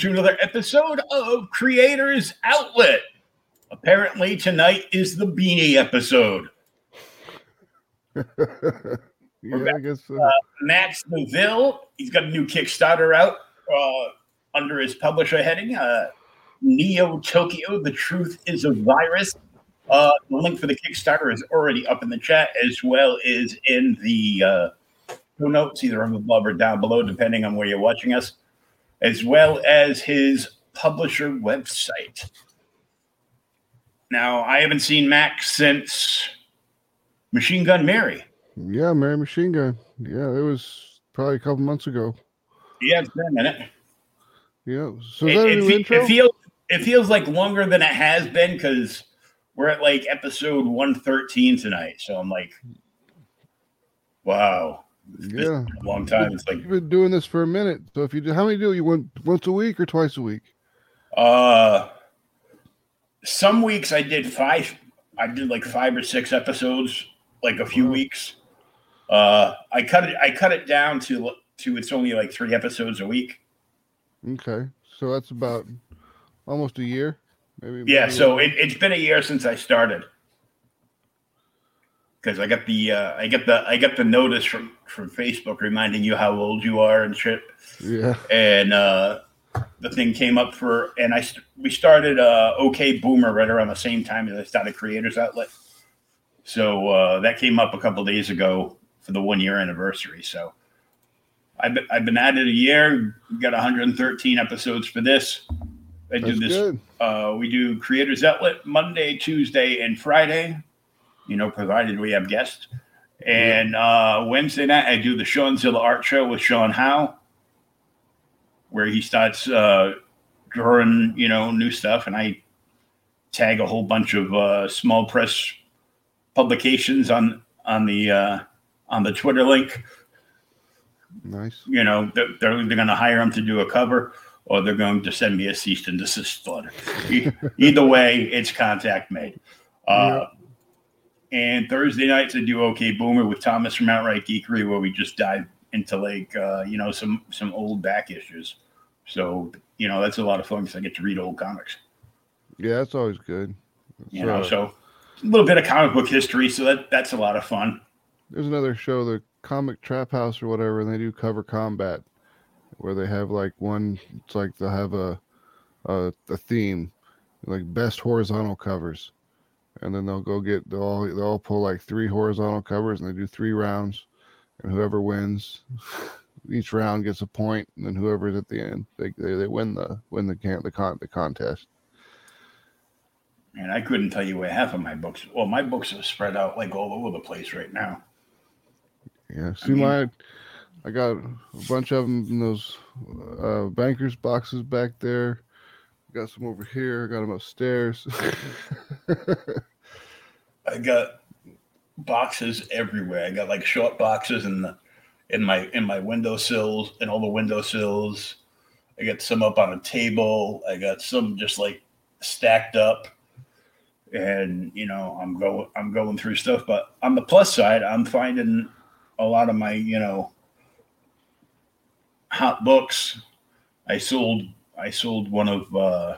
To another episode of Creators Outlet. Apparently, tonight is the Beanie episode. yeah, back. I guess so. Uh, Max Devill, he's got a new Kickstarter out uh, under his publisher heading, uh, Neo Tokyo. The truth is a virus. Uh, the link for the Kickstarter is already up in the chat, as well as in the uh, show notes, either above or down below, depending on where you're watching us, as well as his publisher website. Now, I haven't seen Max since Machine Gun Mary. yeah, Mary Machine Gun. Yeah, it was probably a couple months ago. Yeah, it's been a minute. Yeah. So it, it fe- intro? it feels it feels like longer than it has been because we're at like episode 113 tonight. So I'm like, wow. Yeah. a long time. It's like You've been doing this for a minute. So if you do, how many do you want once a week or twice a week? uh some weeks I did five I did like five or six episodes like a few Wow. weeks. Uh I cut it I cut it down to to it's only like three episodes a week. Okay. So that's about almost a year. Maybe. Yeah, so it, it's been a year since I started. Because I got the uh, I get the I get the notice from from Facebook reminding you how old you are and shit, yeah. and uh, the thing came up for and I st- we started uh, OK Boomer right around the same time as I started Creators Outlet, so uh, that came up a couple days ago for the one year anniversary. So I've been I've been at it a year. Got 113 episodes for this. I do this uh, we do Creators Outlet Monday, Tuesday, and Friday. You know, provided we have guests. And uh, Wednesday night, I do the Sean Zilla Art Show with Sean Howe, where he starts uh, drawing, you know, new stuff, and I tag a whole bunch of uh, small press publications on on the uh, on the Twitter link Nice. you know, they're, they're either going to hire him to do a cover or they're going to send me a cease and desist letter. Either way, it's contact made. Uh, And Thursday nights, I do OK Boomer with Thomas from Outright Geekery, where we just dive into like, uh, you know, some some old back issues. So, you know, that's a lot of fun because I get to read old comics, Yeah, that's always good. you know, So- so a little bit of comic book history. So that that's a lot of fun. There's another show, the Comic Trap House or whatever, and they do cover combat, where they have like one. It's like they'll have a a, a theme, like best horizontal covers, and then they'll go get they'll all, they'll all pull like three horizontal covers, and they do three rounds, and whoever wins, each round gets a point, and then whoever's at the end, they they, they win the win the can the con the contest. And I couldn't tell you where half of my books. Well, my books are spread out like all over the place right now. Yeah, see mean- my, I got a bunch of them in those uh, bankers boxes back there. Got some over here. Got them upstairs. I got boxes everywhere. I got like short boxes in the in my in my windowsills and all the windowsills. I got some up on a table. I got some just like stacked up. And you know, I'm going I'm going through stuff, but on the plus side, I'm finding a lot of my, you know, hot books. I sold I sold one of uh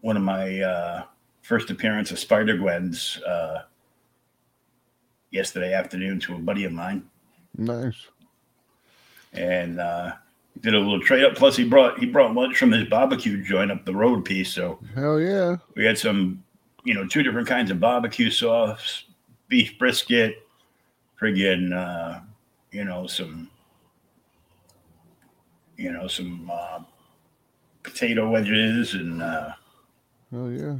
one of my uh first appearance of Spider Gwen's uh, yesterday afternoon to a buddy of mine, nice. and uh, did a little trade up. Plus, he brought he brought lunch from his barbecue joint up the road piece. So Hell yeah. we had some, you know, two different kinds of barbecue sauce, beef brisket, friggin', uh, you know, some, you know, some uh, potato wedges and. Uh, Hell yeah.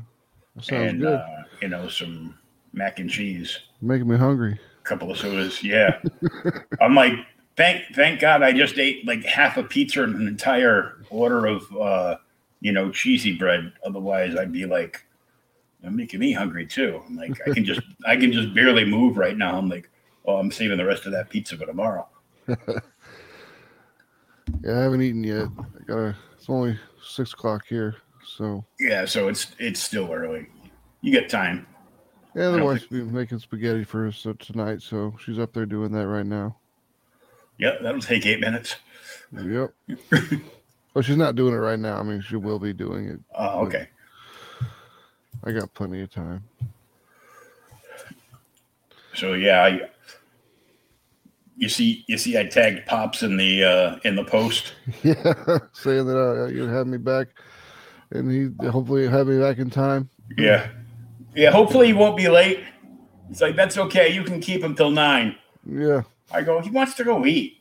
Sounds and good. uh, you know some mac and cheese, Making me hungry. a couple of sodas. Yeah, I'm like, thank thank God I just ate like half a pizza and an entire order of uh, you know cheesy bread. Otherwise, I'd be like, you're making me hungry too. I'm like, I can just I can just barely move right now. I'm like, oh, I'm saving the rest of that pizza for tomorrow. Yeah, I haven't eaten yet. I gotta. It's only six o'clock here, so Yeah, so it's it's still early. You get time. yeah. The wife's been making spaghetti for us so tonight, so she's up there doing that right now. Yeah, that'll take eight minutes. Yep. Oh, she's not doing it right now. I mean, she will be doing it. Oh, okay. I got plenty of time. So yeah, I, you see, you see, I tagged pops in the uh, in the post. Yeah, saying that uh, you'd have me back, and he hopefully have me back in time. Yeah, yeah. Hopefully he won't be late. He's like, that's okay. You can keep him till nine. Yeah, I go. He wants to go eat.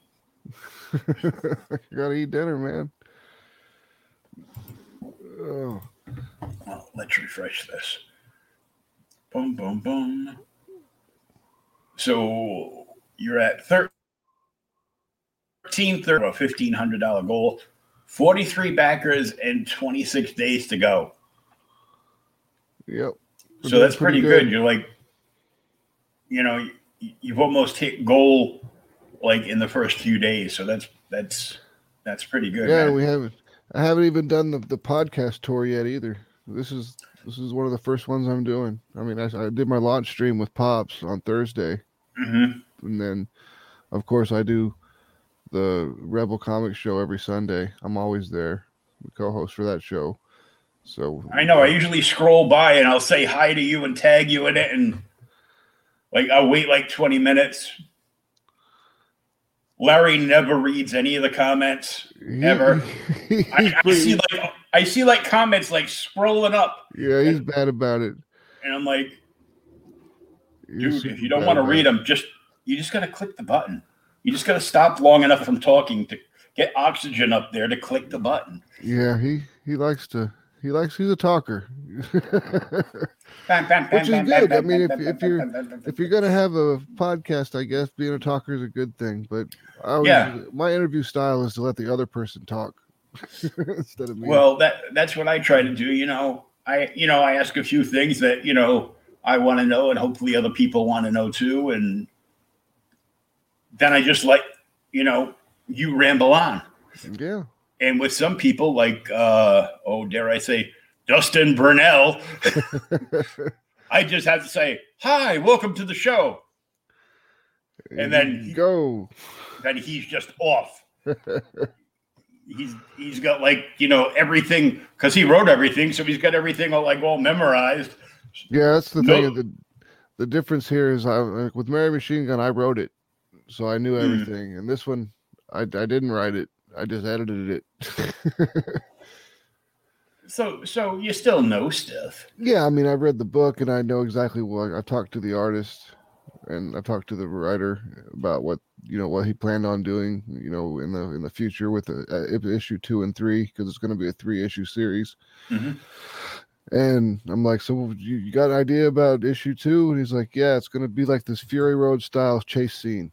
you gotta eat dinner, man. Oh, Well, let's refresh this. Boom, boom, boom. So you're at thirteen thirty, a fifteen hundred dollar goal, forty three backers, and twenty six days to go. yep. We're So that's pretty good. You're like, you know, you- you've almost hit goal like in the first few days. So that's that's that's pretty good. Yeah, man. we haven't. I haven't even done the, the podcast tour yet either. This is this is one of the first ones I'm doing. I mean, I, I did my launch stream with Pops on Thursday, Mhm. and then, of course, I do the Rebel Comics show every Sunday. I'm always there, the co-host for that show. So I know. I usually scroll by and I'll say hi to you and tag you in it, and like I'll wait like twenty minutes. Larry never reads any of the comments. ever. I, I see like I see like comments like scrolling up, yeah, he's bad about it. and I'm like, dude, if you don't want to read them, just you just gotta click the button. You just gotta stop long enough from talking to get oxygen up there to click the button. Yeah, he he likes to. He likes. He's a talker. Which is good. I mean, if- if you're- if you're gonna have a podcast, I guess being a talker is a good thing. But I always, Yeah. my interview style is to let the other person talk instead of me. Well, that that's what I try to do. You know, I you know I ask a few things that you know I want to know, and hopefully other people want to know too, and then I just let you know you ramble on. yeah, And with some people, like uh, oh, dare I say, Dustin Burnell, I just have to say hi, welcome to the show. And then he- go. Then he's just off. he's he's got like you know everything because he wrote everything, so he's got everything all like all memorized. Yeah, that's the No. thing. The the difference here is, I like with Mary Machine Gun, I wrote it, so I knew Hmm. everything. And this one, I I didn't write it. I just edited it. So so you still know stuff. Yeah, I mean, I read the book and I know exactly what I talked to the artist and I talked to the writer about what you know what he planned on doing, you know, in the in the future with the uh, issue two and three because it's going to be a three issue series. Mhm. And I'm like, so you, you got an idea about issue two? And he's like, yeah, it's going to be like this Fury Road style chase scene.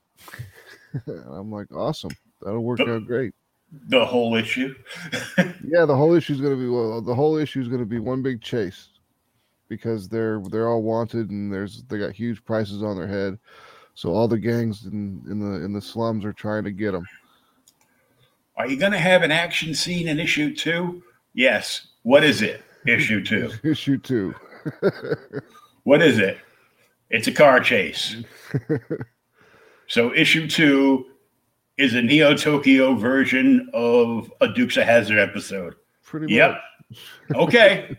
And I'm like, awesome, that'll work out great. The whole issue. Yeah, the whole issue is going to be well. The whole issue is going to be one big chase because they're they're all wanted and there's they got huge prices on their head. So all the gangs in in the in the slums are trying to get them. Are you going to have an action scene in issue two? Yes. What is it? Issue two. issue two. What is it? It's a car chase. So issue two is a Neo Tokyo version of a Dukes of Hazzard episode. Pretty much. Yep. Okay.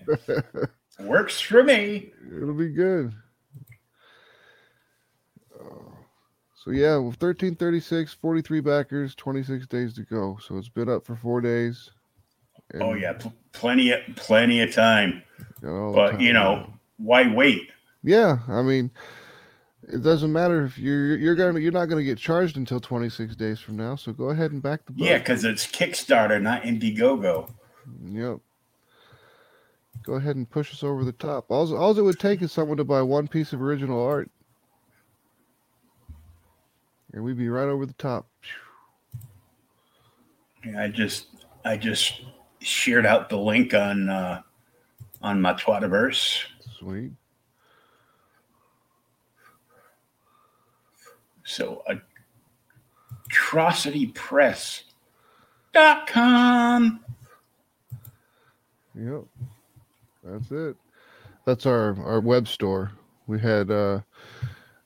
Works for me. It'll be good. Uh, So yeah, with 1336, 43 backers, 26 days to go. So it's been up for four days. Oh yeah, pl- plenty of plenty of time. got all the But you time. know, why wait? Yeah, I mean, it doesn't matter if you're you're gonna you're not gonna get charged until 26 days from now. So go ahead and back the book. Yeah, because it's Kickstarter, not Indiegogo. Yep. Go ahead and push us over the top. All all it would take is someone to buy one piece of original art, and we'd be right over the top. Yeah, I just I just shared out the link on uh, on my Twitterverse. Sweet. So atrocitypress.com. Yep. That's it. That's our our web store. We had uh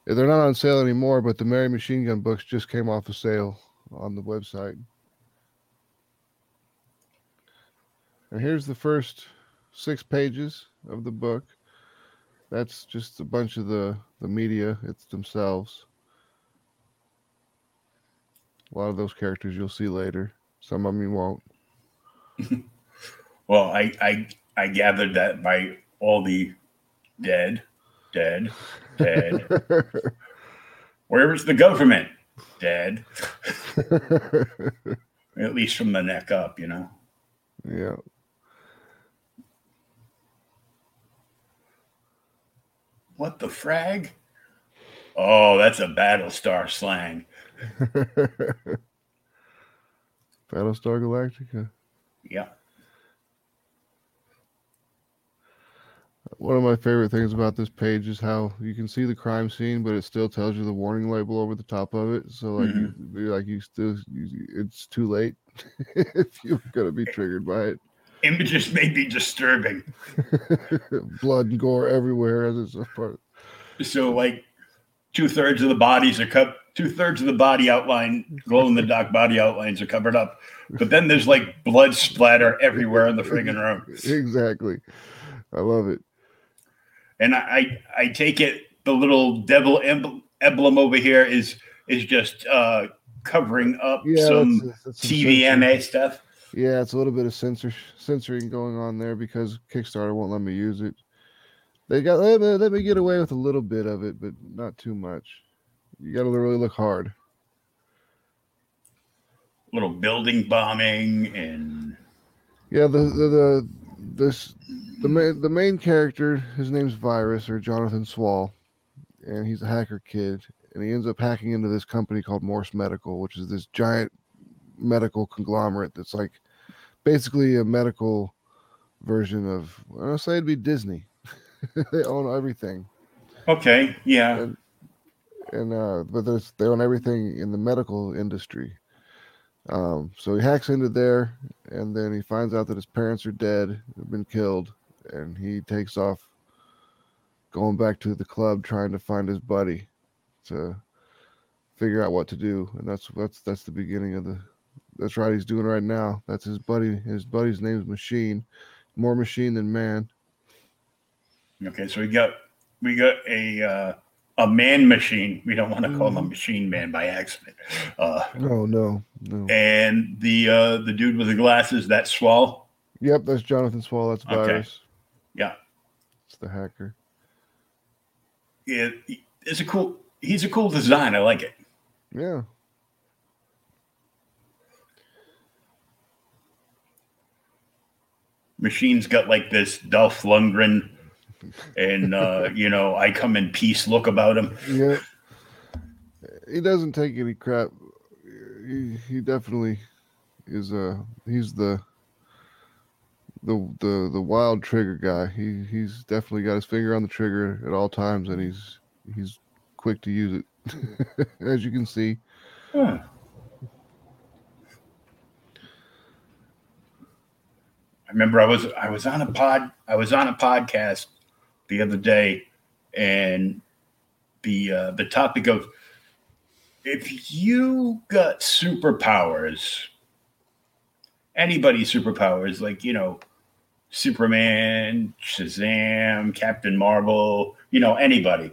they're not on sale anymore, but the Mary Machine Gun books just came off of sale on the website. And here's the first six pages of the book. That's just a bunch of the the media. It's themselves. A lot of those characters you'll see later. Some of them you won't. Well, I I I gathered that by all the dead, dead, dead. Where is the government? Dead. At least from the neck up, you know. yeah. What the frag? Oh, that's a Battlestar slang. Battlestar Galactica. Yeah. One of my favorite things about this page is how you can see the crime scene, but it still tells you the warning label over the top of it. So like, you, hmm. like you still, you, it's too late if you're gonna be triggered by it. Images may be disturbing. Blood and gore everywhere as it's a part. So, like, two thirds of the bodies are cut. Two thirds of the body outline, glow in the dark body outlines are covered up. But then there's like blood splatter everywhere in the friggin' room. Exactly. I love it. And I, I, I take it the little devil emblem, emblem over here is is just uh, covering up Yeah, some that's- that's. TVMA stuff. Yeah, it's a little bit of censor censoring going on there because Kickstarter won't let me use it. They got let me, let me get away with a little bit of it, but not too much. You got to really look hard. Little building bombing and Yeah, the the, the this the main the main character, his name's Virus or Jonathan Swall, and he's a hacker kid, and he ends up hacking into this company called Morse Medical, which is this giant medical conglomerate that's like basically a medical version of I'll say it'd be Disney. they own everything. okay, yeah. And- and uh but there's they own everything in the medical industry. Um so he hacks into there and then he finds out that his parents are dead have been killed and he takes off going back to the club trying to find his buddy to figure out what to do and that's that's that's the beginning of the that's right he's doing right now. That's his buddy his buddy's name's machine more machine than man. Okay, so we got we got a uh, a man machine. We don't want to call him a machine man by accident. Uh, no no no and the uh, the dude with the glasses, that swall. Yep, that's Jonathan Swall. That's Virus. Okay. Yeah, It's the hacker. yeah, it's a cool. He's a cool design. I like it. Yeah. Machine's got like this Dolph Lundgren, and uh, you know, I come in peace look about him. Yeah. He doesn't take any crap. He, he definitely is uh he's the the the the wild trigger guy. He he's definitely got his finger on the trigger at all times and he's he's quick to use it. As you can see. Huh. I remember I was I was on a pod I was on a podcast the other day, and the uh, the topic of if you got superpowers, anybody's superpowers, like you know, Superman, Shazam, Captain Marvel, you know, anybody.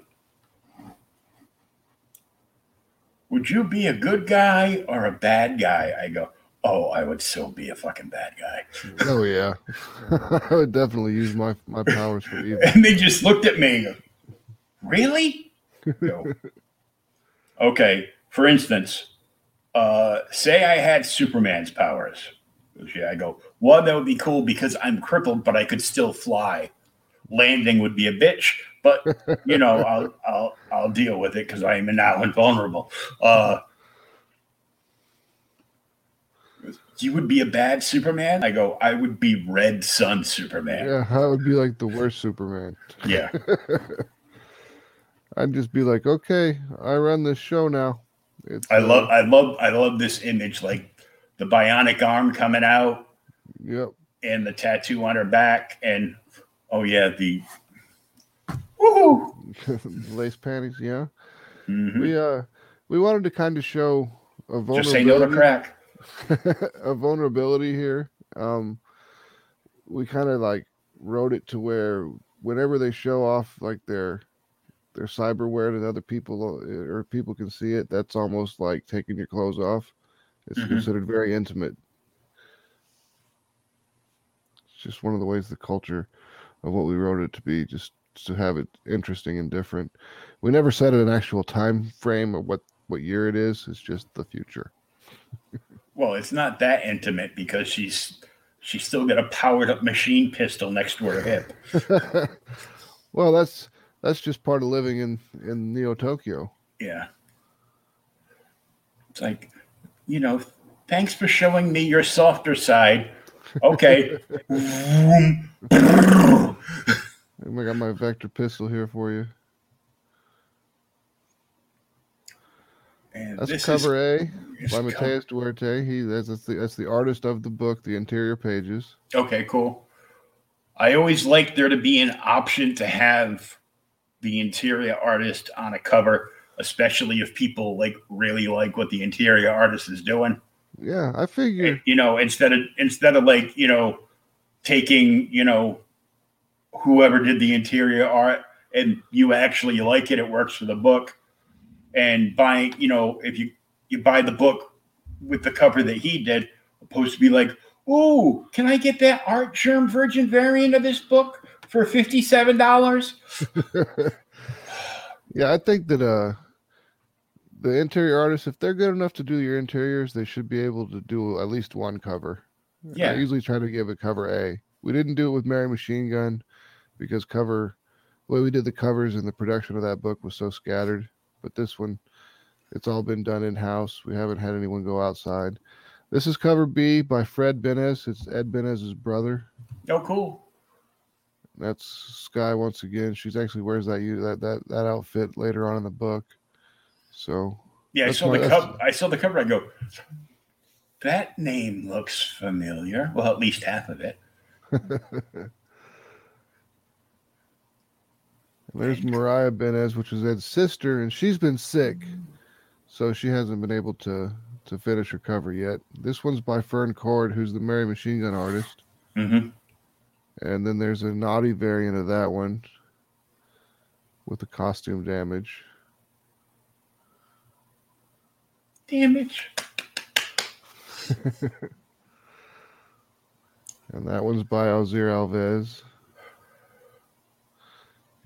Would you be a good guy or a bad guy? I go, oh, I would still be a fucking bad guy. Oh yeah. I would definitely use my my powers for evil. And they just looked at me really? Go, okay, for instance, uh, say I had Superman's powers. Yeah, I go, one, that would be cool because I'm crippled, but I could still fly. Landing would be a bitch, but you know, I'll I'll I'll deal with it because I am now invulnerable. Uh, you would be a bad Superman? I go, I would be Red Son Superman. Yeah, I would be like the worst Superman. Yeah. I'd just be like, okay, I run this show now. It's, I uh, love I love I love this image, like the bionic arm coming out Yep. and the tattoo on her back, and oh yeah, the woohoo. lace panties. Yeah. Mhm. We uh we wanted to kind of show a Just say no to crack. a vulnerability here. Um, we kind of like wrote it to where whenever they show off like their their cyberware to other people uh, or people can see it, that's almost like taking your clothes off. It's Mhm. considered very intimate. It's just one of the ways the culture of what we wrote it to be, just to have it interesting and different. We never set an actual time frame of what what year it is. It's just the future. Well, it's not that intimate because she's she's still got a powered up machine pistol next to her hip. well, that's that's just part of living in in Neo Tokyo. Yeah. It's like, you know, thanks for showing me your softer side. Okay. I got my vector pistol here for you. And That's cover A is, by Mateus Duarte. He that's, that's the that's the artist of the book, the interior pages. Okay, cool. I always like there to be an option to have the interior artist on a cover, especially if people like really like what the interior artist is doing. Yeah, I figure. You know, instead of instead of like, you know, taking, you know, whoever did the interior art and you actually like it, it works for the book. And buying, you know, if you you buy the book with the cover that he did, opposed to be like, "Ooh, can I get that Artgerm Virgin variant of this book for fifty-seven dollars?" Yeah, I think that uh the interior artists, if they're good enough to do your interiors, they should be able to do at least one cover. Yeah. I usually try to give a cover A. We didn't do it with Mary Machine Gun because cover the way we did the covers and the production of that book was so scattered. But this one, it's all been done in house. We haven't had anyone go outside. This is cover B by Fred Benes. It's Ed Benes's brother. Oh, cool. That's Sky once again. She's actually wears that that that that outfit later on in the book. So Yeah, I saw my- the cover. I saw the cover. I go, that name looks familiar. Well, at least half of it. There's Mariah Benes, which is Ed's sister, and she's been sick, so she hasn't been able to to finish her cover yet. This one's by Fern Cord, who's the Mary Machine Gun artist, hmm and then there's a naughty variant of that one with the costume damage. Damage. And that one's by Alzir Alves.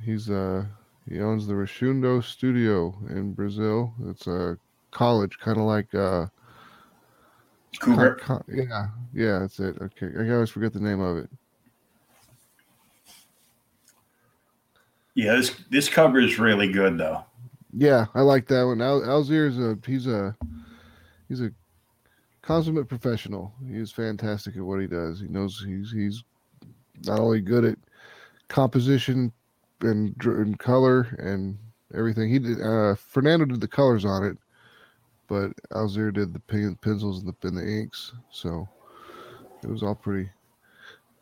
He's uh he owns the Rishundo Studio in Brazil. It's a college, kind of like uh Kubert. co- co- yeah, yeah, that's it. Okay, I always forget the name of it. Yeah, this this cover is really good though. Yeah, I like that one. Al- Alzir is a he's a he's a consummate professional. He's fantastic at what he does. He knows he's he's not only good at composition and, and color and everything. He did uh, Fernando did the colors on it, but Alzir did the pen, pencils and the and the inks. So it was all pretty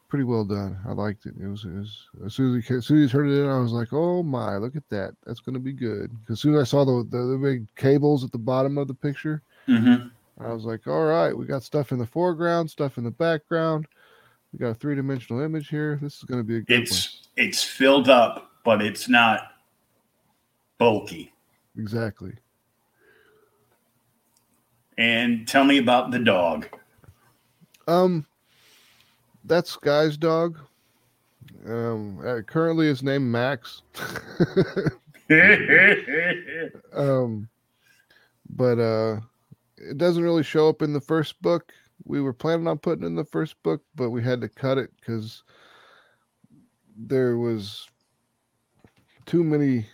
pretty well done. I liked it. It was, it was as soon as he as soon as he turned it in, I was like, oh my, look at that. That's going to be good. Because as soon as I saw the, the the big cables at the bottom of the picture, Mm-hmm. I was like, all right, we got stuff in the foreground, stuff in the background. We got a three dimensional image here. This is going to be a good It's it's filled up, but it's not bulky. Exactly. And tell me about the dog. Um, that's Guy's dog. Um, uh, currently his name Max. um, but uh, it doesn't really show up in the first book. We were planning on putting in the first book, but we had to cut it because there was too many.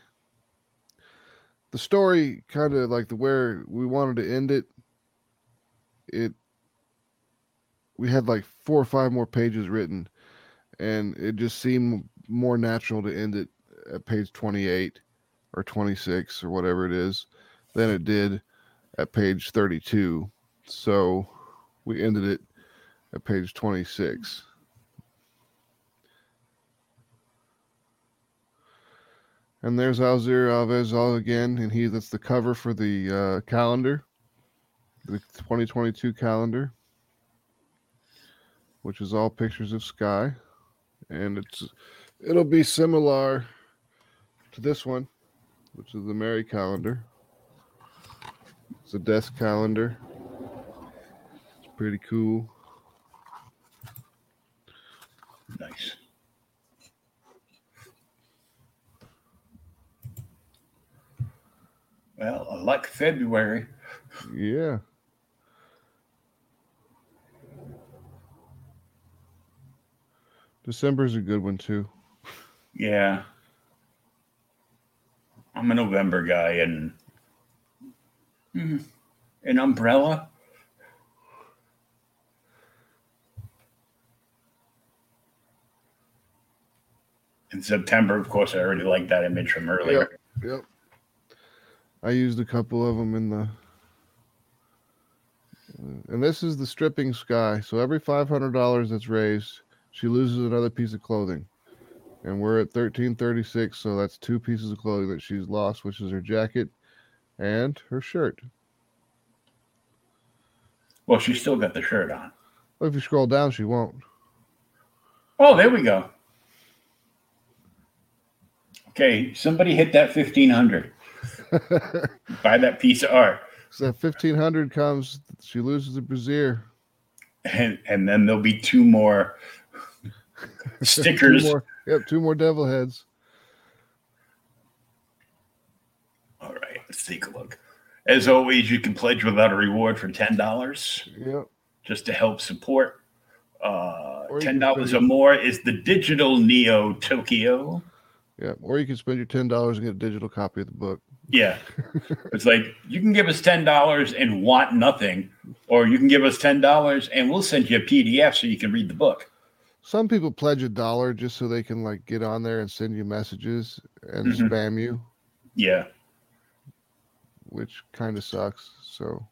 The story kind of like the where we wanted to end it. It we had like four or five more pages written, and it just seemed more natural to end it at page 28 or 26 or whatever it is than it did at page 32. So we ended it at page 26. And there's Alzir Alves all again, and he that's the cover for the uh, calendar, the 2022 calendar which is all pictures of sky, and it's it'll be similar to this one, which is the Mary calendar. It's a desk calendar. It's pretty cool. Nice. Well, I like February. Yeah. December's a good one too. Yeah. I'm a November guy and mm, an umbrella. In September, of course, I already like that image from earlier. Yep. I used a couple of them in the uh, and this is the stripping sky. So every five hundred dollars that's raised, she loses another piece of clothing. And we're at thirteen thirty six, so that's two pieces of clothing that she's lost, which is her jacket and her shirt. Well, she still got the shirt on. Well, if you scroll down, she won't. Oh, there we go. Okay, somebody hit that fifteen hundred. Buy that piece of art. So that fifteen hundred comes, she loses the brassiere. And and then there'll be two more stickers. two more, yep, two more devil heads. All right, let's take a look. As always, you can pledge without a reward for ten dollars. Yep. Just to help support. Uh, ten dollars or more is the digital Neo Tokyo. Yeah. Or you can spend your ten dollars and get a digital copy of the book. Yeah. it's like you can give us ten dollars and want nothing, or you can give us ten dollars and we'll send you a PDF so you can read the book. Some people pledge a dollar just so they can like get on there and send you messages and Mhm. spam you, Yeah. which kind of sucks. So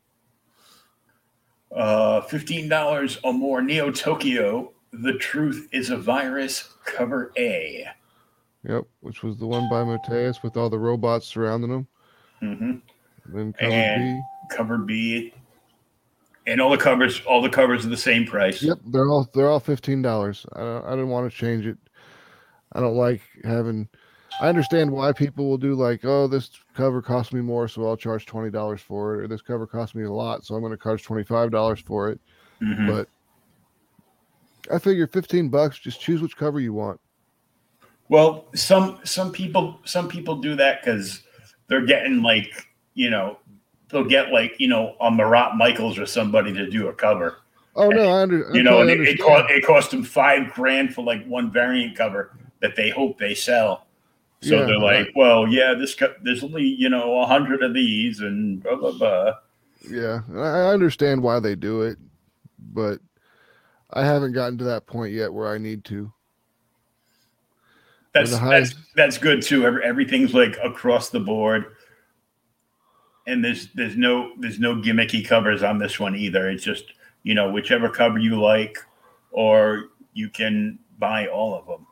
Uh, fifteen dollars or more. Neo Tokyo. The truth is a virus. Cover A. yep, which was the one by Mateus with all the robots surrounding him. hmm Then cover And- Cover B. And all the covers, all the covers are the same price. Yep, they're all they're all fifteen dollars. I don't, I didn't want to change it. I don't like having. I understand why people will do like, oh, this cover cost me more, so I'll charge twenty dollars for it, or this cover cost me a lot, so I'm going to charge twenty five dollars for it. Mhm. But I figure fifteen bucks. Just choose which cover you want. Well, some some people some people do that because they're getting like you know they'll get like you know a Marat Mychaels or somebody to do a cover. Oh no, I, under, You know, and totally it, it, cost, it cost them five grand for like one variant cover that they hope they sell. So Yeah, they're like, well, yeah, this co- there's only you know a hundred of these and blah blah blah. Yeah, I I understand why they do it, but I haven't gotten to that point yet where I need to. That's that's that's good too. Every, everything's like across the board, and there's there's no there's no gimmicky covers on this one either. It's just you know whichever cover you like, or you can buy all of them,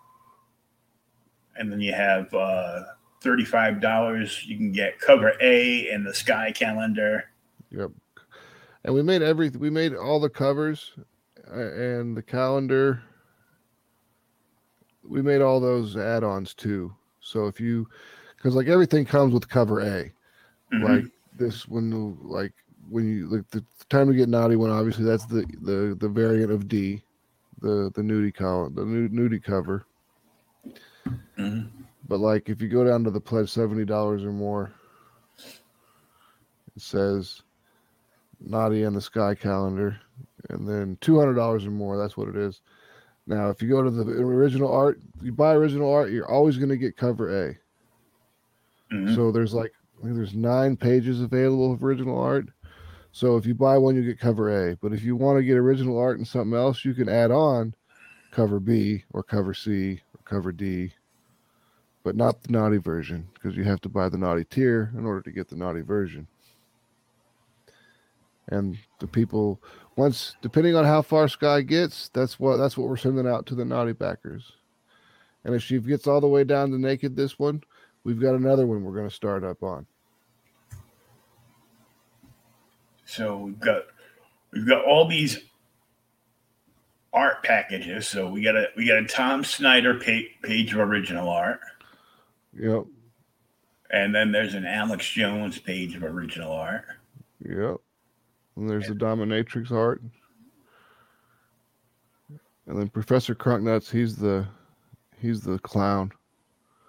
and then you have uh, thirty five dollars. You can get cover A and the Sky Calendar. Yep. And we made every we made all the covers uh, and the calendar. We made all those add-ons too. So if you, because like everything comes with cover A, Mhm. like this when the- like when you like the time to get naughty one obviously that's the the the variant of D, the the nudie column the nudie cover. Mhm. But like if you go down to the pledge seventy dollars or more, it says Naughty and the Sky calendar, and then two hundred dollars or more. That's what it is. Now, if you go to the original art, you buy original art, you're always going to get cover A. Mhm. So there's like I think there's nine pages available of original art. So if you buy one, you get cover A. But if you want to get original art and something else, you can add on cover B or cover C or cover D, but not the naughty version because you have to buy the naughty tier in order to get the naughty version. And the people once depending on how far Sky gets, that's what that's what we're sending out to the naughty backers. And if she gets all the way down to naked this one, we've got another one we're going to start up on. So we've got we've got all these art packages. So we got a we got a Tom Snyder pa- page of original art, Yep. and then there's an Alex Jones page of original art. Yep. And there's the dominatrix art. And then Professor Crunknuts, he's the he's the clown.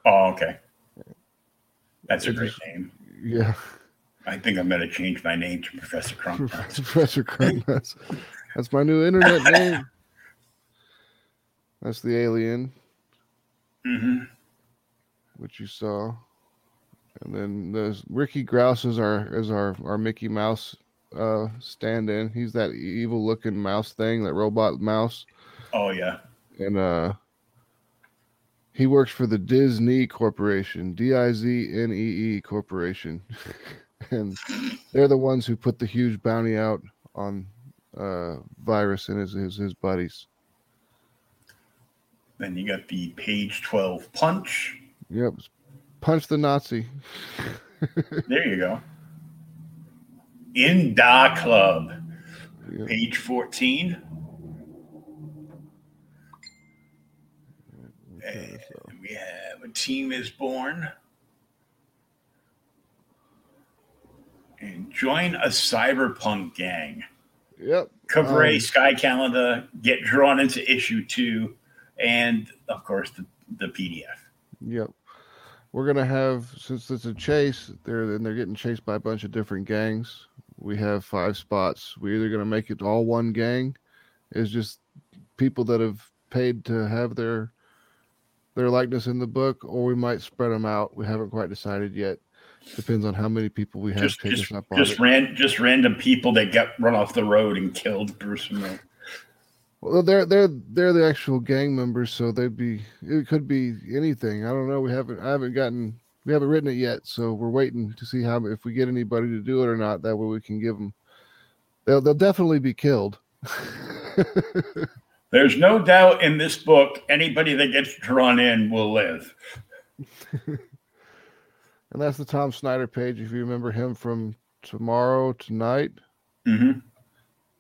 Oh, okay. That's a great just- name. Yeah. I think I'm gonna change my name to Professor Crunk. Professor Crunknuts. That's my new internet name. That's the alien, Mm-hmm. which you saw. And then there's Ricky Grouse is our is our, our Mickey Mouse uh stand in. He's that evil looking mouse thing, that robot mouse. Oh yeah. and uh he works for the Disney Corporation, D I Z N E E Corporation. and they're the ones who put the huge bounty out on uh virus and his his, his buddies. Then you got the page 12 punch. Yep. Punch the Nazi. There you go. In Da Club, page 14. Okay, so, We have a team is born. And join a cyberpunk gang. yep. Cover A Um, Sky Calendar, get drawn into issue two, and of course the, the PDF. Yep. We're gonna have since it's a chase, they're and they're getting chased by a bunch of different gangs. We have five spots. We're either gonna make it all one gang, is just people that have paid to have their their likeness in the book, or we might spread them out. We haven't quite decided yet. Depends on how many people we have Just, take just, us up on just it. ran, just random people that got run off the road and killed gruesomely. Well, they're they're they're the actual gang members, so they'd be. It could be anything. I don't know. We haven't. I haven't gotten. We haven't written it yet, so we're waiting to see how if we get anybody to do it or not. That way we can give them. They'll they'll definitely be killed. There's no doubt in this book, anybody that gets drawn in will live. and that's the Tom Snyder page. If you remember him from Tomorrow Tonight, hmm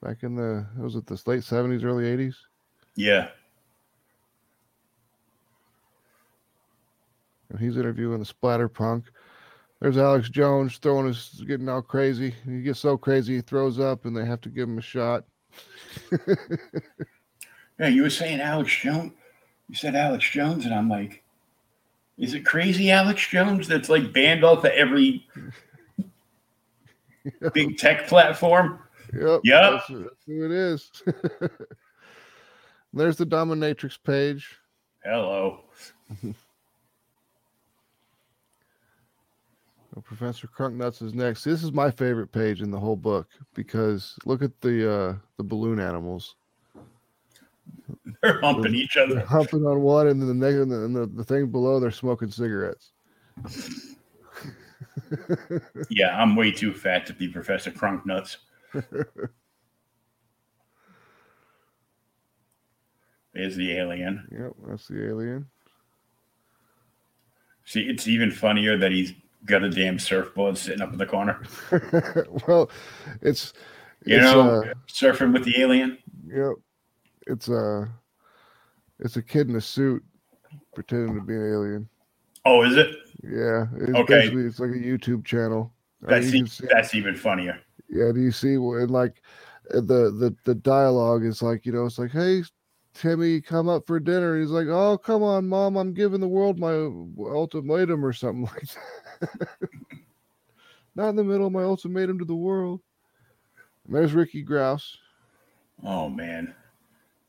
back in the was it the late seventies, early eighties. Yeah. He's interviewing the Splatterpunk. There's Alex Jones throwing his getting all crazy. He gets so crazy he throws up, and they have to give him a shot. Yeah, you were saying Alex Jones. You said Alex Jones, and I'm like, is it crazy Alex Jones that's like banned off of every big tech platform? Yep. Yep. That's, that's who it is. There's the dominatrix page. Hello. Professor Crunknuts is next. This is my favorite page in the whole book because look at the uh, the balloon animals. They're humping each They're other. humping on one, and then the next, and the, and the, the thing below, they're smoking cigarettes. Yeah, I'm way too fat to be Professor Crunknuts. Is the alien. Yep, that's the alien. See, it's even funnier that he's got a damn surfboard sitting up in the corner. well, it's You it's, know, uh, surfing with the alien. Yep. It's a it's a kid in a suit pretending to be an alien. Oh, is it? Yeah. It's Okay. it's like a YouTube channel. I That's, mean, you e- see, that's even funnier. yeah, do you see when like uh, the the the dialogue is like, you know, it's like, hey Timmy, come up for dinner. He's like, Oh, come on, mom, I'm giving the world my ultimatum or something like that. Not in the middle of my ultimatum to the world. And there's Ricky Grouse. Oh man.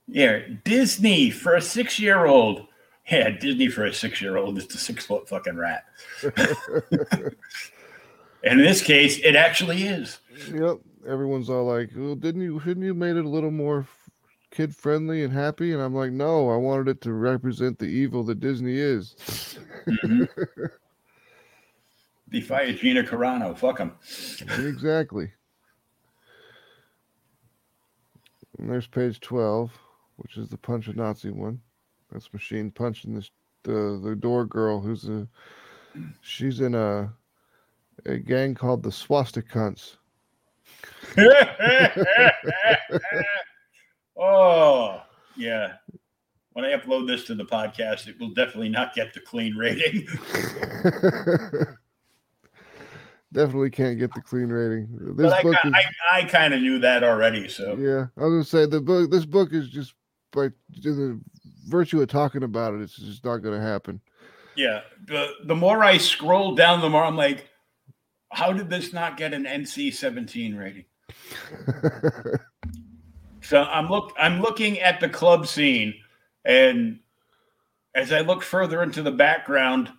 Yeah, Disney for a six year old. Yeah, Disney for a six year old is a six foot fucking rat. and in this case, it actually is. Yep. Everyone's all like, "Well, didn't you? Shouldn't you made it a little more kid friendly and happy?" And I'm like, "No, I wanted it to represent the evil that Disney is." Mhm. Defy Gina Carano. Fuck him. exactly. And there's page twelve, which is the punch a Nazi one. That's machine punching this the the door girl who's a she's in a a gang called the Swastikants. oh, Yeah. When I upload this to the podcast, it will definitely not get the clean rating. Definitely can't get the clean rating. This I, book ki- is, I, I kind of knew that already. So yeah, I was gonna say the book. This book is just by the virtue of talking about it, it's just not gonna happen. yeah, the the more I scroll down, the more I'm like, how did this not get an NC-17 rating? So I'm look I'm looking at the club scene, and as I look further into the background,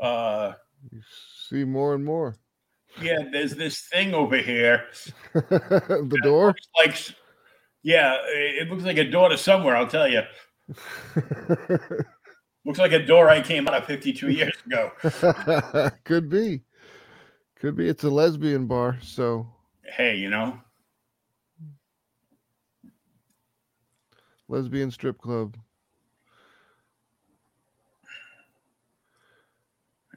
uh, you see more and more. yeah, there's this thing over here. the door. Like, yeah, it it looks like a door to somewhere. I'll tell you. Looks like a door I came out of 52 years ago. Could be. Could be. It's a lesbian bar, so Hey, you know, lesbian strip club.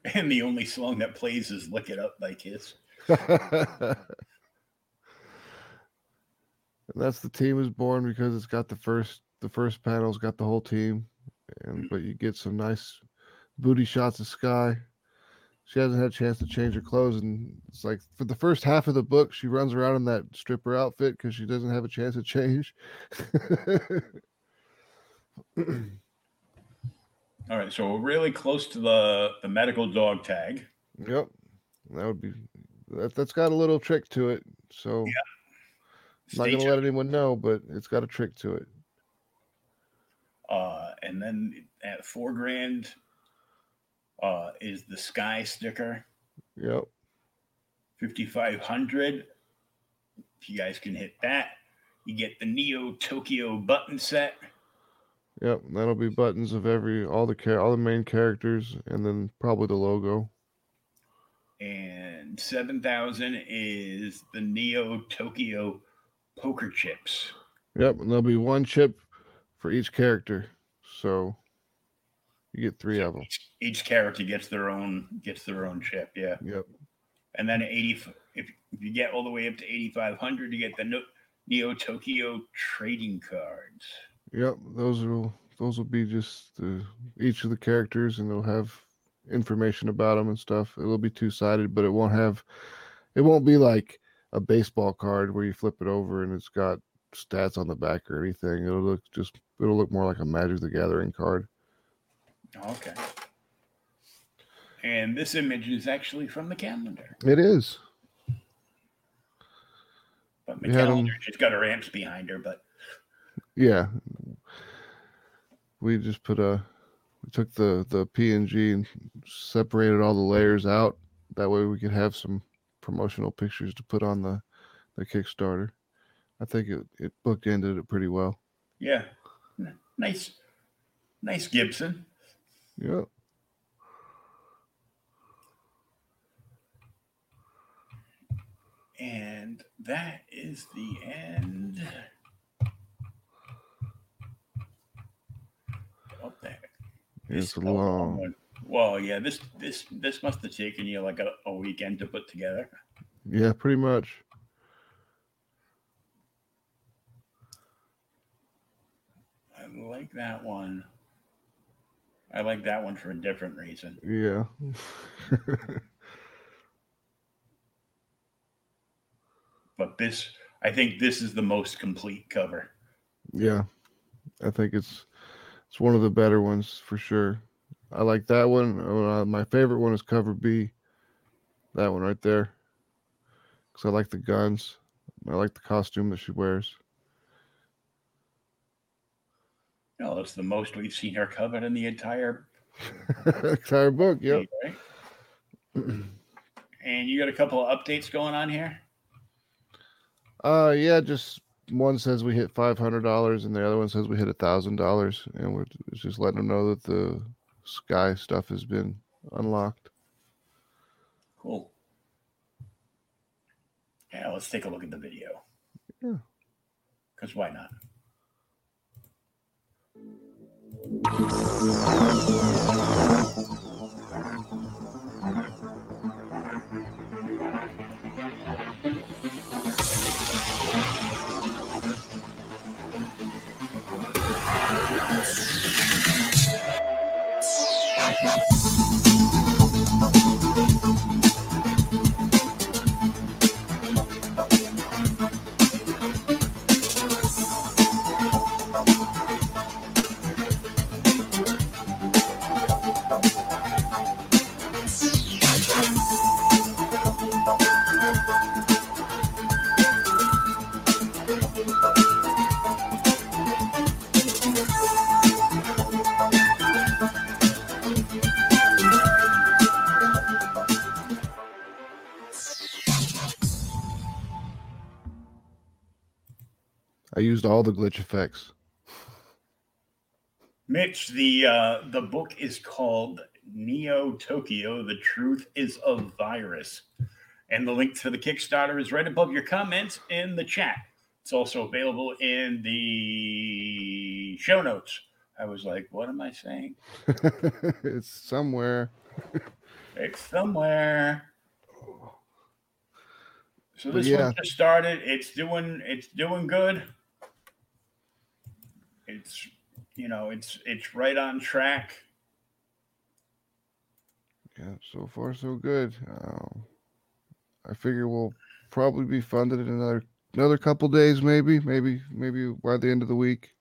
and the only song that plays is "Lick It Up" by Kiss. and that's the team is born because it's got the first the first panel's got the whole team and mm-hmm. but you get some nice booty shots of sky she hasn't had a chance to change her clothes and it's like for the first half of the book she runs around in that stripper outfit because she doesn't have a chance to change All right, so we're really close to the the medical dog tag. yep that would be that, that's got a little trick to it so Yeah. not gonna tuned. let anyone know but it's got a trick to it Uh, and then at four grand uh, is the Sky sticker, yep 5500. If you guys can hit that, you get the Neo Tokyo button set. Yep, that'll be buttons of every all the char- all the main characters, and then probably the logo. And 7000 is the Neo Tokyo poker chips. Yep, and there'll be one chip for each character, so you get three of them. Each, each character gets their own gets their own chip, yeah. Yep, And then 80 if, if you get all the way up to 8500 you get the no, Neo Tokyo trading cards. yep, those will those will be just the, each of the characters, and they'll have information about them and stuff. It'll be two sided, but it won't have it won't be like a baseball card where you flip it over and it's got stats on the back or anything. It'll look just it'll look more like a Magic the Gathering card. Oh, okay. And this image is actually from the calendar. It is. But the We had 'em- calendar she's got her amps behind her, but Yeah. We just put a we took the the PNG and separated all the layers out. That way we could have some promotional pictures to put on the the Kickstarter. I think it it bookended it pretty well. yeah. Nice. Nice Gibson. Yeah. And that is the end. Oh, that It's a a long. one. Well, yeah, this this this must have taken you like a, a weekend to put together. Yeah, pretty much. I like that one. I like that one for a different reason. Yeah. But this, I think this is the most complete cover. yeah. I think it's it's one of the better ones for sure. I like that one. Uh, my favorite one is cover B. That one right there. Cuz I like the guns. I like the costume that she wears. No, it's the most we've seen her covered in the entire Entire book, Yeah. right? and you got a couple of updates going on here. Uh yeah, just one says we hit five hundred dollars and the other one says we hit a thousand dollars and we're just letting them know that the sky stuff has been unlocked. Cool. Yeah, let's take a look at the video. Yeah. Because why not? Thank all the glitch effects. Mitch, the uh, the book is called Neo Tokyo: The Truth Is a Virus, and the link to the Kickstarter is right above your comments in the chat. It's also available in the show notes. I was like, "What am I saying?" it's somewhere. It's somewhere. So this yeah. one just started. It's doing. It's doing good. It's you know it's it's right on track. Yeah, so far so good. Um, I figure we'll probably be funded in another another couple days, maybe, maybe, maybe by the end of the week.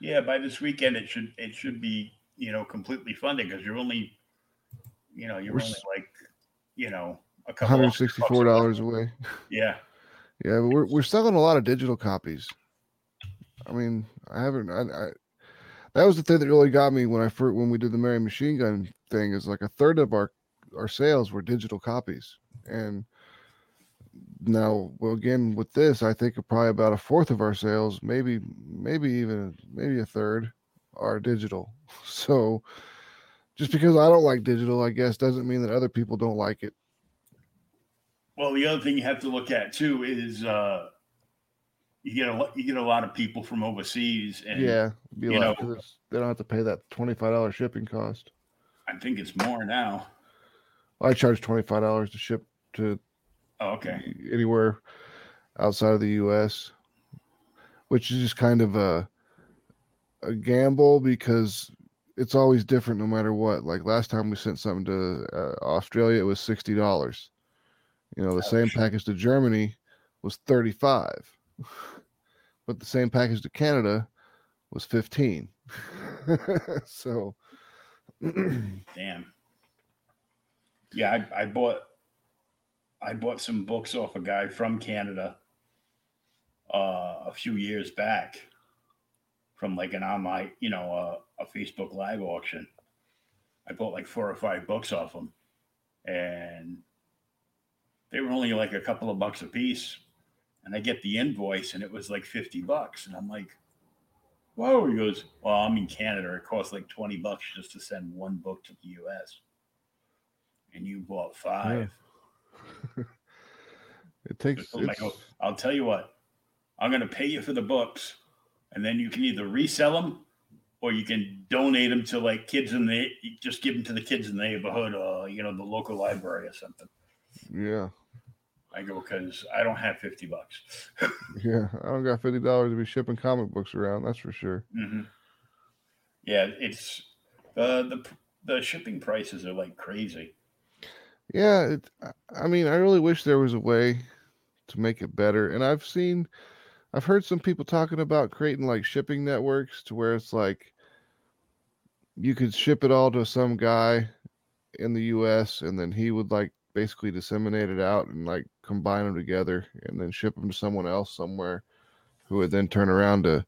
Yeah, by this weekend it should it should be you know completely funded because you're only you know you're We're only like you know a couple hundred sixty four dollars away. Yeah, Yeah, but we're we're selling a lot of digital copies. I mean, I haven't. I, I that was the thing that really got me when I first when we did the Mary Machine Gun thing. Is like a third of our our sales were digital copies, and now, well, again with this, I think probably about a fourth of our sales, maybe maybe even maybe a third, are digital. So, just because I don't like digital, I guess doesn't mean that other people don't like it. Well, the other thing you have to look at too is uh, you get a you get a lot of people from overseas, and yeah, be you like, know- they don't have to pay that twenty-five dollars shipping cost. I think it's more now. I charge twenty five dollars to ship to Oh, okay, anywhere outside of the U.S., which is just kind of a a gamble because it's always different no matter what. Like last time we sent something to uh, Australia, it was sixty dollars. You know, the same Ouch. package to Germany was thirty five, but the same package to Canada was fifteen. so. damn. Yeah, I, I bought I bought some books off a guy from Canada uh, a few years back from like an online, you know, uh, a Facebook Live auction. I bought like four or five books off him, and they were only like a couple of bucks a piece. And I get the invoice, and it was like fifty bucks, and I'm like, "Whoa!" He goes, "Well, I'm in Canada. It costs like twenty bucks just to send one book to the U.S." And you bought five. It takes. Just told him, I it's- go, I'll tell you what, I'm going to pay you for the books, and then you can either resell them or you can donate them to like kids in the just give them to the kids in the neighborhood or you know the local library or something. yeah, I go because I don't have fifty bucks. yeah. I don't got fifty dollars to be shipping comic books around. That's for sure. hmm Yeah, it's uh, the the shipping prices are like crazy. Yeah, it, I mean, I really wish there was a way to make it better. And I've seen, I've heard some people talking about creating like shipping networks to where it's like you could ship it all to some guy in the U.S. and then he would like basically disseminate it out and like combine them together and then ship them to someone else somewhere who would then turn around to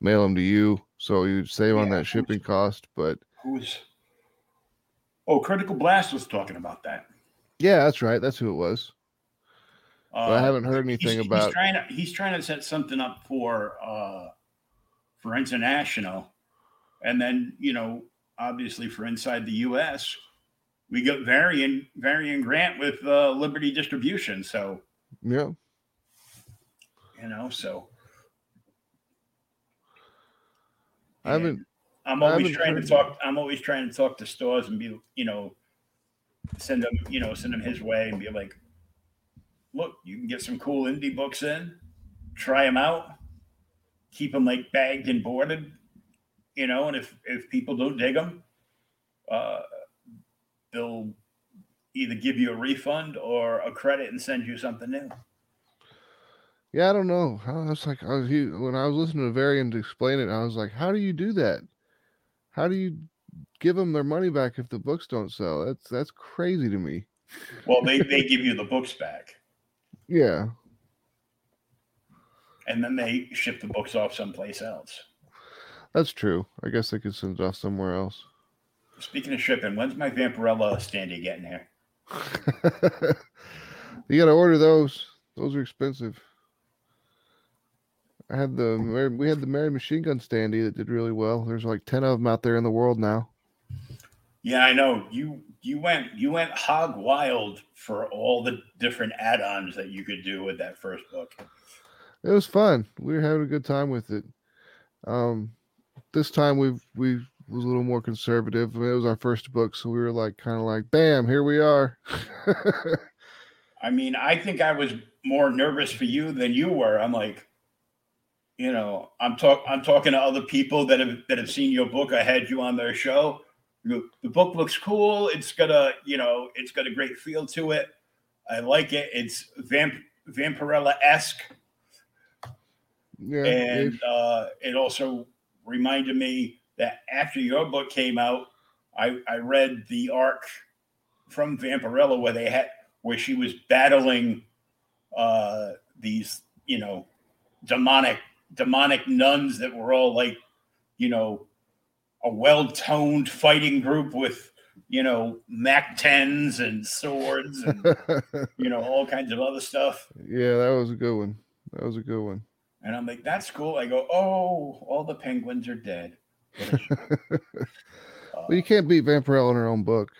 mail them to you. So you'd save on that shipping cost. But Who's oh, Critical Blast was talking about that. yeah, that's right. That's who it was. But I Uh, haven't heard anything he's, about. He's trying to he's trying to set something up for uh for international, and then you know obviously for inside the U.S. We got Varian Varian Grant with uh, Liberty Distribution, so Yeah. you know so. I haven't. I'm always haven't trying to talk. I'm always trying to talk to stores and be, you know, send them, you know, send them his way and be like, look, you can get some cool indie books in, try them out, keep them like bagged and boarded, you know, and if if people don't dig them, uh, they'll either give you a refund or a credit and send you something new. Yeah, I don't know. I was like, I was he, when I was listening to Varian to explain it, I was like, how do you do that? How do you give them their money back if the books don't sell? That's that's crazy to me. Well, they they give you the books back, Yeah, and then they ship the books off someplace else. that's true. I guess they could send it off somewhere else. Speaking of shipping, when's my Vampirella standee getting here? you got to order those. Those are expensive. I had the we had the Mary Machine Gun standee that did really well. There's like ten of them out there in the world now. Yeah, I know you you went you went hog wild for all the different add-ons that you could do with that first book. It was fun. We were having a good time with it. Um, this time we've we was a little more conservative. It was our first book, so we were like kind of like, bam, here we are. I mean, I think I was more nervous for you than you were. I'm like, you know, I'm talk I'm talking to other people that have that have seen your book. I had you on their show. The book looks cool. It's got a, you know, it's got a great feel to it. I like it. It's vamp Vampirella esque, yeah, and uh, it also reminded me that after your book came out, I I read the arc from Vampirella where they had where she was battling uh, these, you know, demonic demonic nuns that were all like, you know, a well-toned fighting group with, you know, Mac 10s and swords and you know, all kinds of other stuff. yeah, that was a good one. That was a good one. And I'm like, that's cool. I go, oh, all the penguins are dead. Well, you can't beat Vampirella in her own book.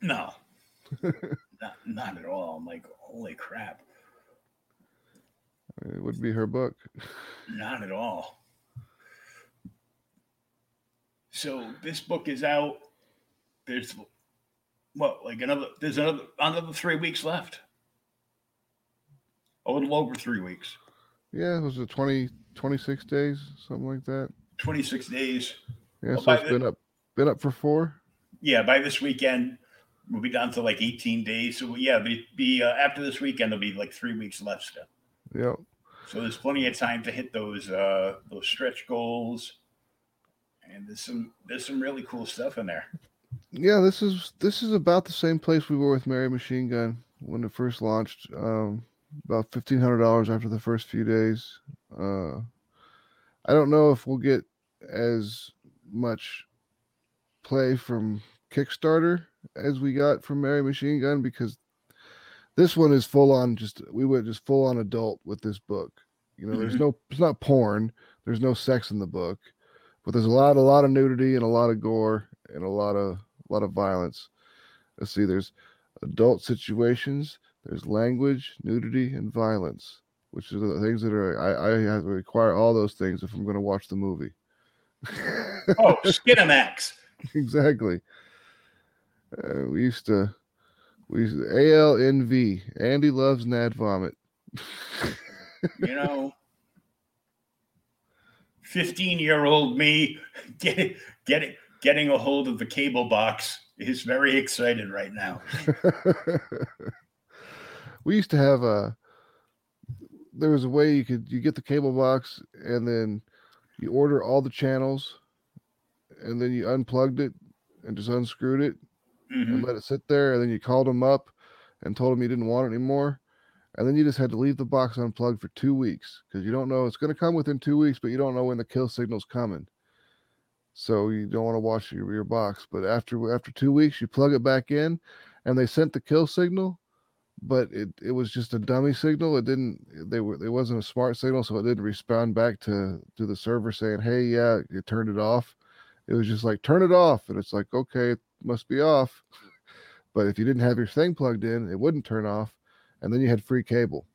no, not, not at all. I'm like, holy crap, It would be her book. not at all. So this book is out. There's what, like another? There's another another three weeks left. A little over three weeks. Yeah, it was a 20, 26 days, something like that? Twenty six days. Yeah, Well, so it's the- been up been up for four. Yeah, by this weekend we'll be down to like 18 days. So yeah, be, be uh, after this weekend there'll be like three weeks left still. Yep. So there's plenty of time to hit those uh, those stretch goals, and there's some there's some really cool stuff in there. Yeah, this is this is about the same place we were with Mary Machine Gun when it first launched. Um, about fifteen hundred dollars after the first few days. Uh, I don't know if we'll get as much play from Kickstarter as we got from Mary Machine Gun because this one is full on just we went just full on adult with this book. You know, there's Mhm. no it's not porn, there's no sex in the book, but there's a lot a lot of nudity and a lot of gore and a lot of a lot of violence. Let's see, there's adult situations, there's language, nudity, and violence, which are the things that are I, I have to require all those things if I'm going to watch the movie. Oh, Skinamax. exactly. Uh, we used to, we used to, ALNV. Andy loves Nad vomit. You know, 15 year old me getting getting getting a hold of the cable box is very excited right now. we used to have a. There was a way you could you get the cable box and then you order all the channels, and then you unplugged it and just unscrewed it Mhm. and let it sit there, and then you called them up and told them you didn't want it anymore, and then you just had to leave the box unplugged for two weeks because you don't know it's going to come within two weeks, but you don't know when the kill signal's coming. So you don't want to watch your, your box. But after after two weeks, you plug it back in, and they sent the kill signal, but it, it was just a dummy signal. It didn't they were it wasn't a smart signal, so it didn't respond back to to the server saying, "Hey, yeah, you turned it off." It was just like turn it off, and it's like okay, it must be off. But if you didn't have your thing plugged in, it wouldn't turn off, and then you had free cable.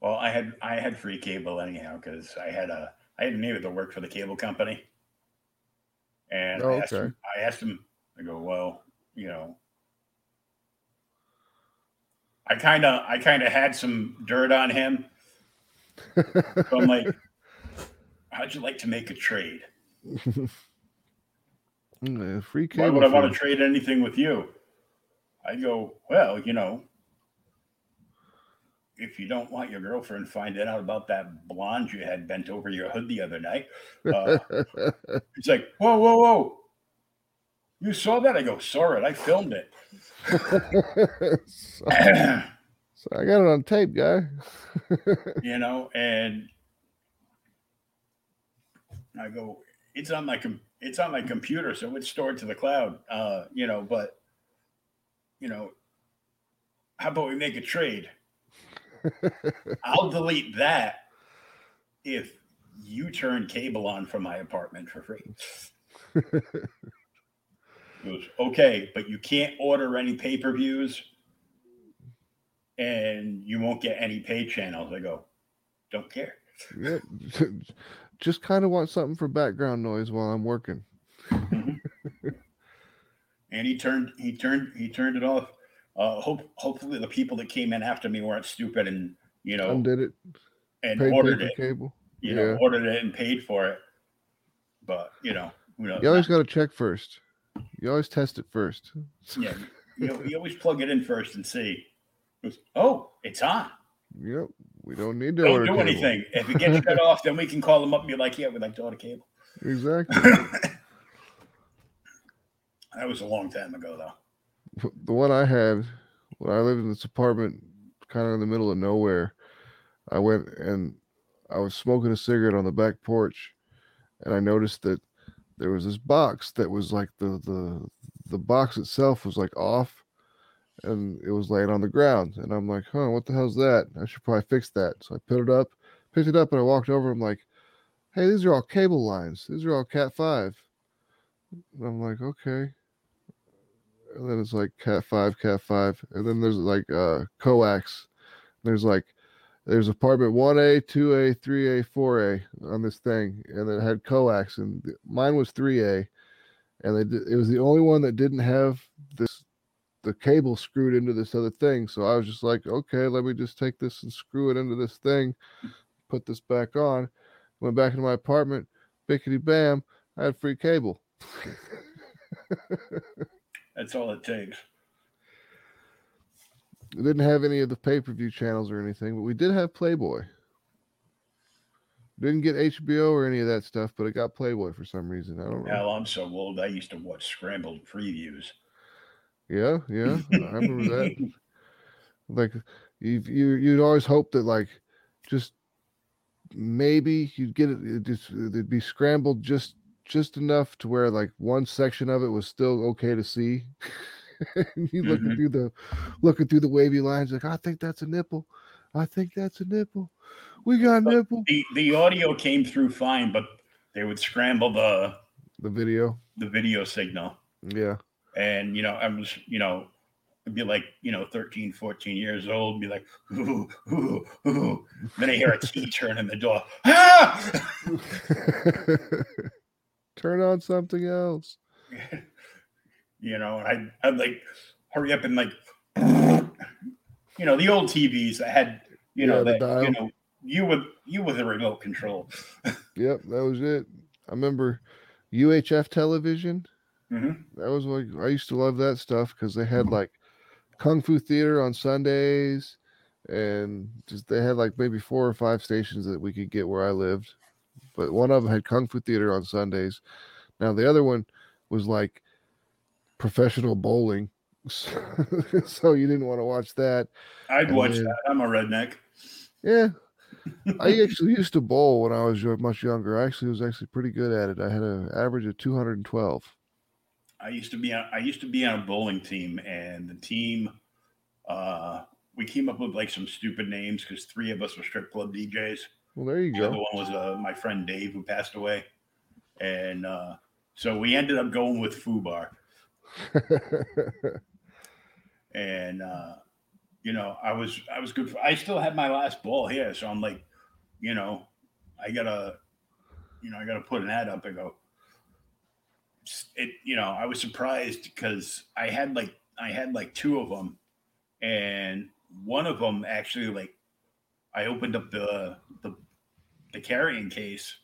Well, I had I had free cable anyhow because I had a I had a neighbor that worked for the cable company, and Oh, I asked okay. him. I asked him. I go, well, you know, I kind of I kind of had some dirt on him. So I'm like, how'd you like to make a trade? Mm, Free Why would I want to trade anything with you? I go, well, you know, if you don't want your girlfriend finding out about that blonde you had bent over your hood the other night, uh, He's like, whoa, whoa, whoa. You saw that? I go, saw it. I filmed it. so, so I got it on tape, guy. you know, and I go, it's on my com- it's on my computer, so it's stored to the cloud. Uh, you know, but you know, how about we make a trade? I'll delete that if you turn cable on from my apartment for free. He goes, okay, but you can't order any pay per views and you won't get any pay channels. I go, don't care. Yep. Just kind of want something for background noise while I'm working. And he turned, he turned, he turned it off. Uh, hope, hopefully the people that came in after me weren't stupid and you know Undid it. and Paid ordered it, cable. you know, ordered it and paid for it. But you know, who knows? You always got to check first. You always test it first. yeah, you, know, you always plug it in first and see. Oh, it's on. Yep. We don't need to Don't order do cable. anything. If it gets cut off, then we can call them up and be like, "Yeah, we'd like to order cable." Exactly. That was a long time ago, though. the one I had when I lived in this apartment, kind of in the middle of nowhere, I went and I was smoking a cigarette on the back porch, and I noticed that there was this box that was like the the the box itself was like off, and it was laying on the ground, and I'm like, huh, what the hell's that? I should probably fix that. So I put it up, picked it up, and I walked over. I'm like, hey, these are all cable lines. These are all Cat five. And I'm like, okay and then it's like cat five, cat five, and then there's like uh coax. There's like there's apartment one A, two A, three A, four A on this thing, and it had coax, and mine was three A, and they did, it was the only one that didn't have this the cable screwed into this other thing. So I was just like, okay, let me just take this and screw it into this thing, put this back on, went back into my apartment, bickety bam, I had free cable. That's all it takes. We didn't have any of the pay per view channels or anything, but we did have Playboy. Didn't get HBO or any of that stuff, but it got Playboy for some reason. I don't know. Hell, I'm so old. I used to watch scrambled previews. Yeah, yeah, I remember that. Like you, you, you'd always hope that like just maybe you'd get it. it just it'd be scrambled just just enough to where like one section of it was still okay to see. and you looking Mhm. through the looking through the wavy lines, like I think that's a nipple. I think that's a nipple. We got But- nipple. the The audio came through fine, but they would scramble the The video. the video signal. Yeah. And you know, I was, you know, I'd be like, you know, 13, 14 years old, be like, ooh, ooh, ooh. Then I hear a key turn in the door. Ah! Turn on something else. You know, and I'd, I'd like hurry up and like, you know, the old TVs that had, you know, Yeah, that, you know, you with you with a remote control. Yep, that was it. I remember UHF television. Mhm. That was like I used to love that stuff because they had like kung fu theater on Sundays, and just they had like maybe four or five stations that we could get where I lived. But one of them had kung fu theater on Sundays. Now the other one was like professional bowling, so you didn't want to watch that. I'd And watch then- that. I'm a redneck. Yeah. I actually used to bowl when I was much younger. I actually was actually pretty good at it. I had an average of 212. I used to be on I used to be on a bowling team, and the team uh we came up with like some stupid names because three of us were strip club DJs. Well, there you go. The other one was uh, my friend Dave who passed away, and uh, so we ended up going with Fubar. and uh, you know, I was I was good. For, I still had my last ball here, so I'm like, you know, I gotta, you know, I gotta put an ad up and go. It, you know, I was surprised because I had like I had like two of them, and one of them actually like I opened up the the the carrying case,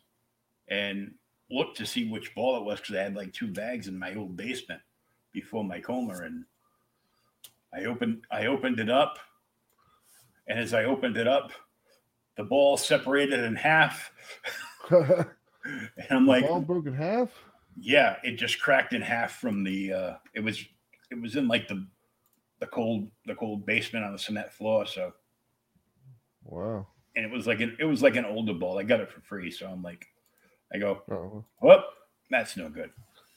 and looked to see which ball it was because I had like two bags in my old basement before my coma, and I opened I opened it up, and as I opened it up, the ball separated in half, and I'm like, all broke in half. yeah, it just cracked in half from the. uh It was it was in like the the cold the cold basement on the cement floor, so Wow. and it was like an it was like an older ball. I got it for free, so I'm like, I go, Oh, whoop, that's no good.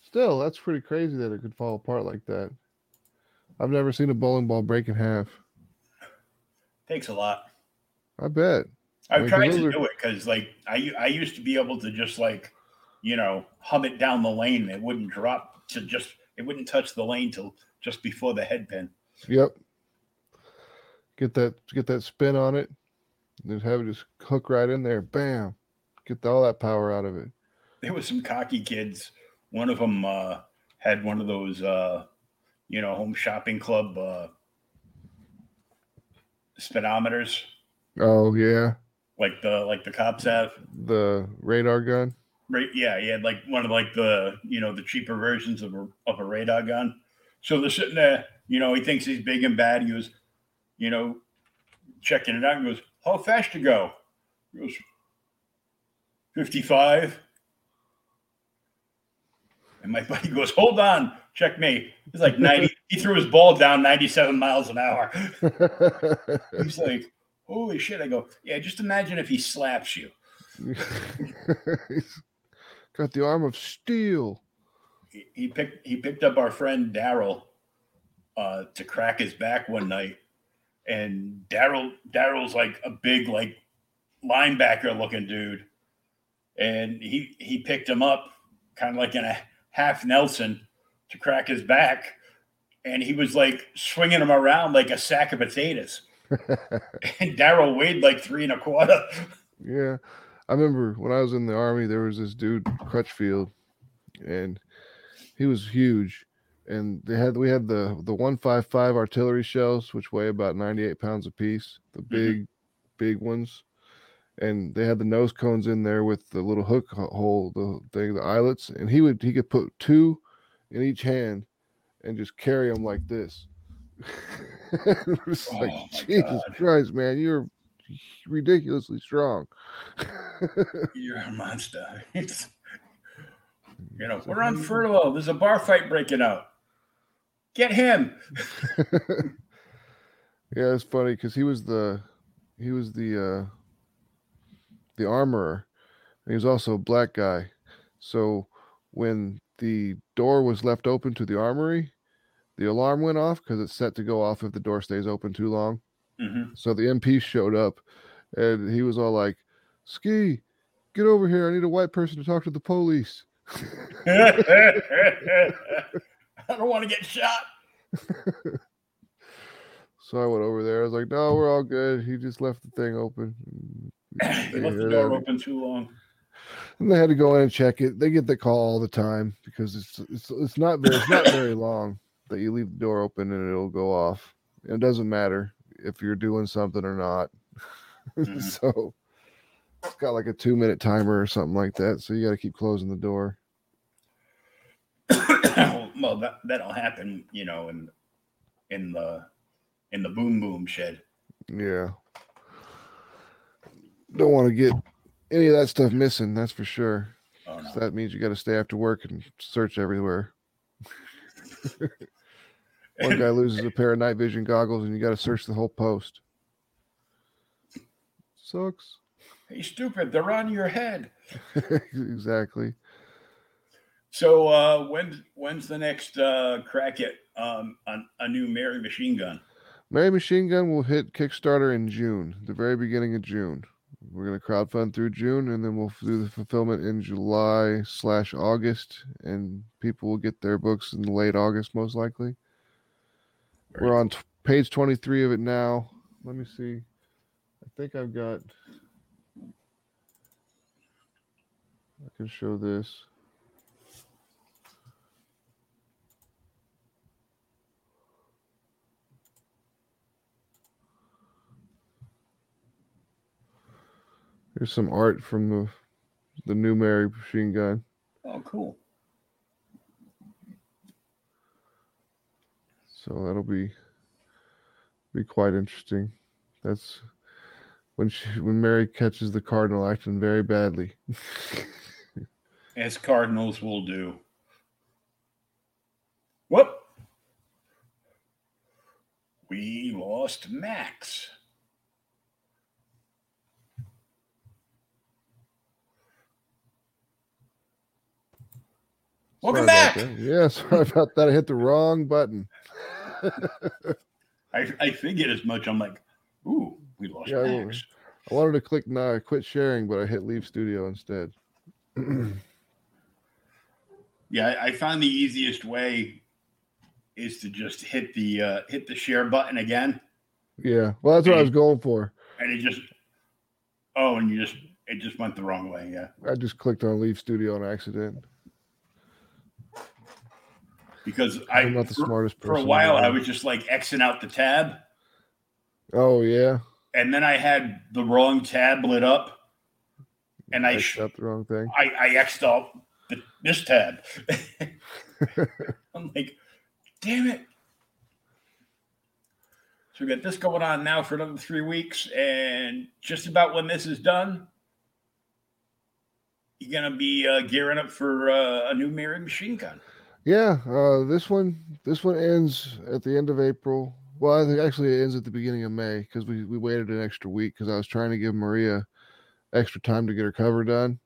Still, that's pretty crazy that it could fall apart like that. I've never seen a bowling ball break in half. Takes a lot. I bet. I've tried to are- do it because like I I used to be able to just like you know hum it down the lane. It wouldn't drop to just it wouldn't touch the lane till just before the head pin. Yep. Get that get that spin on it. and Just have it just hook right in there. Bam. Get all that power out of it. There was some cocky kids. One of them uh, had one of those uh, you know home shopping club uh, speedometers, Oh yeah. like the like the cops have. The radar gun. Right, yeah, he had like one of like the you know the cheaper versions of a of a radar gun. So they're sitting there, you know, he thinks he's big and bad. He goes, you know, checking it out. and goes, "How fast you go?" He goes, 55. And my buddy goes, "Hold on, check me." He's like ninety. he threw his ball down ninety-seven miles an hour. He's like, "Holy shit!" I go, "Yeah, just imagine if he slaps you." He's got the arm of steel. he, he picked he picked up our friend Daryl uh, to crack his back one night, and Daryl Daryl's like a big like linebacker looking dude, and he he picked him up kind of like in a half Nelson to crack his back, and he was like swinging him around like a sack of potatoes, and Daryl weighed like three and a quarter. Yeah. I remember when I was in the army, there was this dude, Crutchfield, and he was huge. And they had we had the the one five five artillery shells, which weigh about ninety eight pounds a piece, the mm-hmm. big, big ones. And they had the nose cones in there with the little hook hole, the thing, the eyelets. And he would he could put two in each hand and just carry them like this. it was like, Oh, my Jesus God. Christ, man, you're ridiculously strong. You're a monster. It's, you know, we're on furlough. There's a bar fight breaking out. Get him. yeah, it's funny because he was the he was the uh the armorer. And he was also a black guy. So when the door was left open to the armory, the alarm went off because it's set to go off if the door stays open too long. Mhm. So the MP showed up and he was all like, Ski, get over here. I need a white person to talk to the police. I don't want to get shot. So I went over there. I was like, no, we're all good. He just left the thing open. You left the door open too long. And they had to go in and check it. They get the call all the time because it's it's it's not very it's not very long that you leave the door open and it'll go off. It doesn't matter if you're doing something or not. Mhm. so it's got like a two minute timer or something like that. So you got to keep closing the door. well, that that'll happen, you know, in in the in the boom boom shed. Yeah. Don't want to get any of that stuff missing. That's for sure. Oh no. That means you got to stay after work and search everywhere. One guy loses a pair of night vision goggles and you got to search the whole post. Sucks. Hey, stupid! They're on your head. exactly. So uh, when's when's the next uh, crack at um, a, a new Mary machine gun? Mary Machine Gun will hit Kickstarter in June, the very beginning of June. We're going to crowdfund through June and then we'll do the fulfillment in July slash August. And people will get their books in late August, most likely. We're on t- page 23 of it now. Let me see. I think I've got. I can show this. Here's some art from the the new Mary machine gun. Oh, cool. So that'll be be quite interesting. That's when she when Mary catches the cardinal acting very badly. As cardinals will do. Whoop. We lost Max. Welcome Sorry about back. that. Yeah, sorry about that. I hit the wrong button. I, I figured as much. I'm like, ooh, we lost Yeah, I Max. I wanted to click now, I quit sharing, but I hit leave studio instead. Yeah, I, I found the easiest way is to just hit the uh, hit the share button again, yeah, well, that's what I was going for. and it just oh, and you just it just went the wrong way. Yeah, I just clicked on leave studio on accident. Because I I'm not the for, smartest person. for a person. in the while I was just like xing out the tab, Oh yeah, and then I had the wrong tab lit up, and I I sh- up the wrong thing. I, I X'd out the, this tab. I'm like, damn it. So we got this going on now for another three weeks, and just about when this is done, you're gonna be uh, gearing up for uh, a new Mary Machine Gun. Yeah, uh, this one this one ends at the end of April. Well, I think actually it ends at the beginning of May because we we waited an extra week because I was trying to give Mariah extra time to get her cover done,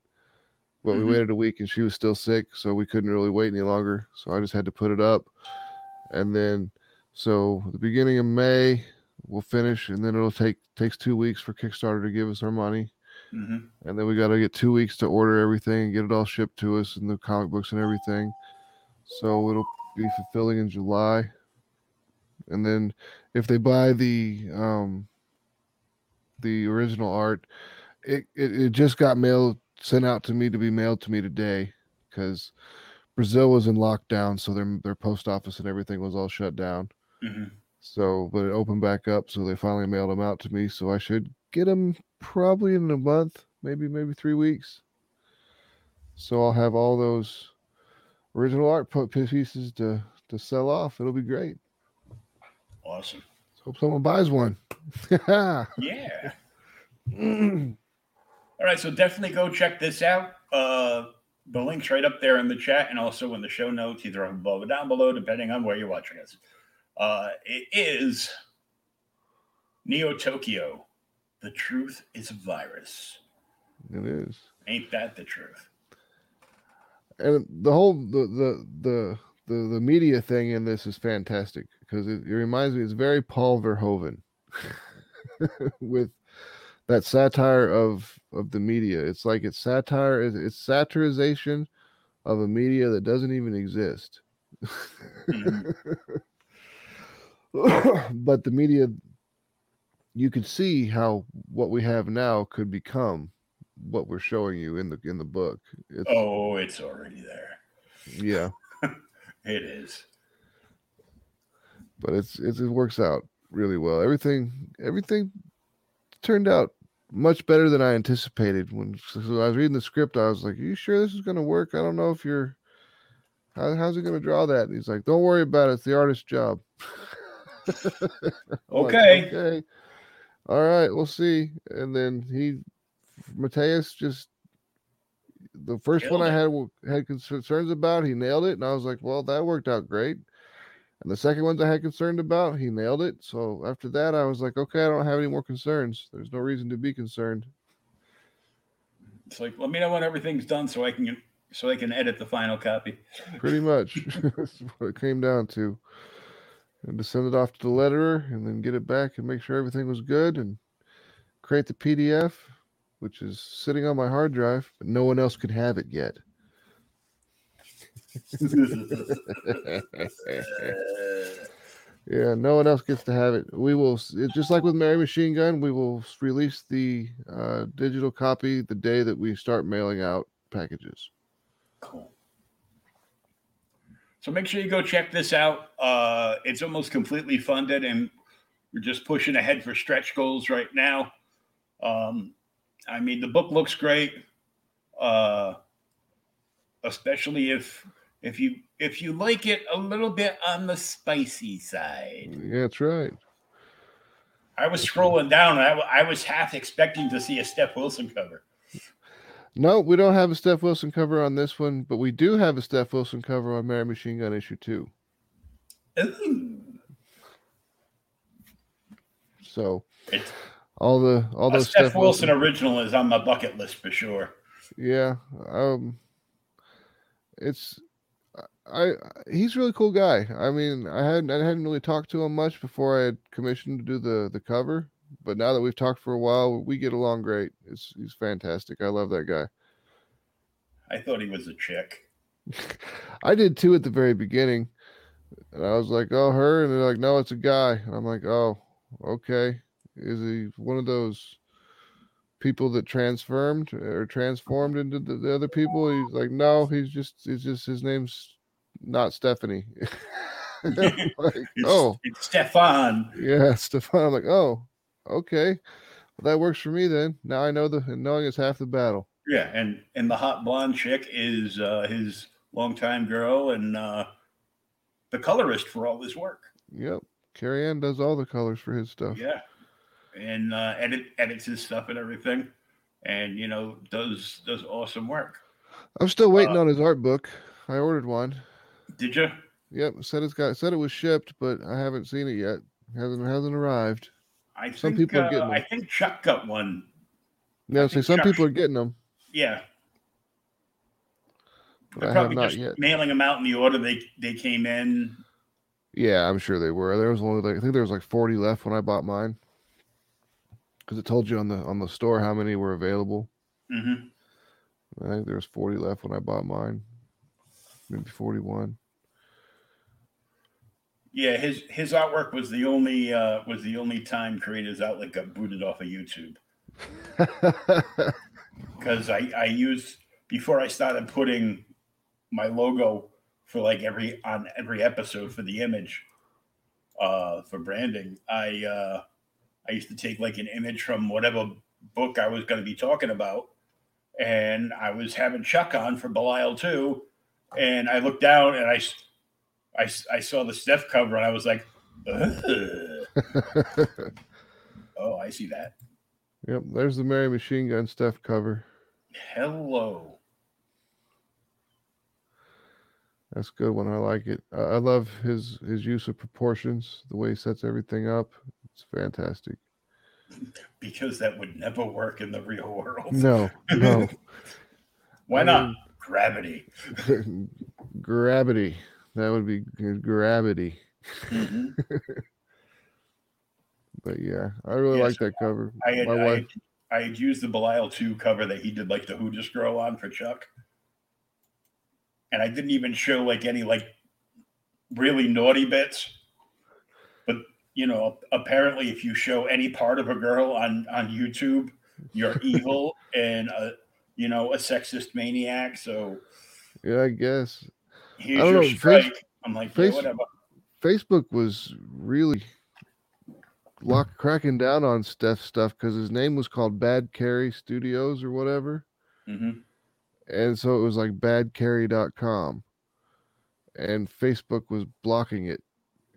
but Mhm. we waited a week and she was still sick, so we couldn't really wait any longer. So I just had to put it up, and then so the beginning of May we'll finish, and then it'll take takes two weeks for Kickstarter to give us our money. Mm-hmm. and then we got to get two weeks to order everything and get it all shipped to us and the comic books and everything. So it'll be fulfilling in July. And then if they buy the um the original art, it, it, it just got mailed sent out to me to be mailed to me today because Brazil was in lockdown, so their their post office and everything was all shut down. Mm-hmm. So, but it opened back up, so they finally mailed them out to me. So I should get them probably in a month, maybe maybe three weeks. So I'll have all those original art pieces to to sell off. It'll be great. Awesome. Hope someone buys one. Yeah. yeah, All right, so definitely go check this out. Uh, the link's right up there in the chat and also in the show notes, either above or down below, depending on where you're watching us. Uh, it is Neo Tokyo. The truth is a virus. it is. Ain't that the truth? And the whole the the the the, the media thing in this is fantastic because it, it reminds me it's very Paul Verhoeven with that satire of of the media. It's like it's satire, it's, it's satirization of a media that doesn't even exist. Mhm. but the media you could see how what we have now could become what we're showing you in the in the book. It's, Oh, it's already there. yeah. It is. but it's, it's it works out really well. Everything everything turned out much better than I anticipated. When so I was reading the script, I was like, "Are you sure this is going to work? I don't know if you're how, how's he going to draw that." And he's like, "Don't worry about it. It's the artist's job." I'm like, Okay. okay. All right. We'll see. And then he, Mateus, just the first one I had had concerns about, he nailed it, and I was like, "Well, that worked out great." And the second ones I had concerned about, he nailed it. So after that, I was like, "Okay, I don't have any more concerns. There's no reason to be concerned." It's like, let me know when everything's done so I can so I can edit the final copy. Pretty much, that's what it came down to. And to send it off to the letterer, and then get it back and make sure everything was good, and create the PDF, which is sitting on my hard drive, but no one else could have it yet. Yeah, no one else gets to have it. We will, just like with Mary Machine Gun, we will release the uh, digital copy the day that we start mailing out packages. Cool. So make sure you go check this out. Uh, it's almost completely funded, and we're just pushing ahead for stretch goals right now. Um, I mean, the book looks great. Uh, especially if if you if you like it a little bit on the spicy side. Yeah, that's right. I was scrolling down. I, I was half expecting to see a Steph Wilson cover. No, we don't have a Steph Wilson cover on this one, but we do have a Steph Wilson cover on Mary Machine Gun issue two. Ooh. So It's, all the all those Steph, Wilson original is on my bucket list for sure. Yeah. Um it's I, I he's a really cool guy. I mean, I hadn't I hadn't really talked to him much before I had commissioned to do the the cover, but now that we've talked for a while, we get along great. It's he's fantastic. I love that guy. I thought he was a chick. I did too at the very beginning. And I was like, "Oh, her," and they're like, "No, it's a guy." And I'm like, "Oh, okay. Is he one of those people that transformed or transformed into the, the other people?" He's like, "No, he's just he's just his name's not Stephanie." like, oh, it's Stefan. yeah, Stefan. I'm like, "Oh, okay. Well, that works for me then. Now I know the knowing is half the battle." Yeah, and and the hot blonde chick is uh, his longtime girl and uh, the colorist for all his work. Yep. Carrie Ann does all the colors for his stuff. Yeah, and uh, edit edits his stuff and everything, and you know does does awesome work. I'm still waiting Uh, on his art book. I ordered one. Did you? Yep, said it's got said it was shipped, but I haven't seen it yet. hasn't hasn't arrived. I think Some people are uh, getting I think Chuck got one. Yeah, so some Chuck- people are getting them, Yeah, but they're I have probably not just yet. mailing them out in the order they they came in. Yeah, I'm sure they were. There was only like I think there was like 40 left when I bought mine, because it told you on the on the store how many were available. hmm I think there was 40 left when I bought mine, maybe 41. Yeah, his his artwork was the only uh, was the only time Creators Outlet got booted off of YouTube because I I used before I started putting my logo for like every on every episode for the image uh for branding I uh I used to take like an image from whatever book I was going to be talking about and I was having Chuck on for Belial too and I looked down and I, I, I saw the Steph cover and I was like oh I see that yep, there's the Mary Machine Gun Steph cover. hello That's a good one. I like it. I, I love his his use of proportions, the way he sets everything up. It's fantastic. because that would never work in the real world No, no. why I not mean- gravity gravity. That would be gravity. Mhm. But yeah, I really Yes, like that cover. I had, My I, wife, had, I had used the Belial 2 cover that he did like the Who Just Grow on for Chuck. And I didn't even show like any like really naughty bits. You know, apparently if you show any part of a girl on on YouTube, you're evil and a you know a sexist maniac. So yeah, I guess here's I don't your know, Face- strike. I'm like, yeah, whatever. Facebook was really lock cracking down on Steph stuff because his name was called Bad Carry Studios or whatever. hmm and so it was like badcarry.com and facebook was blocking it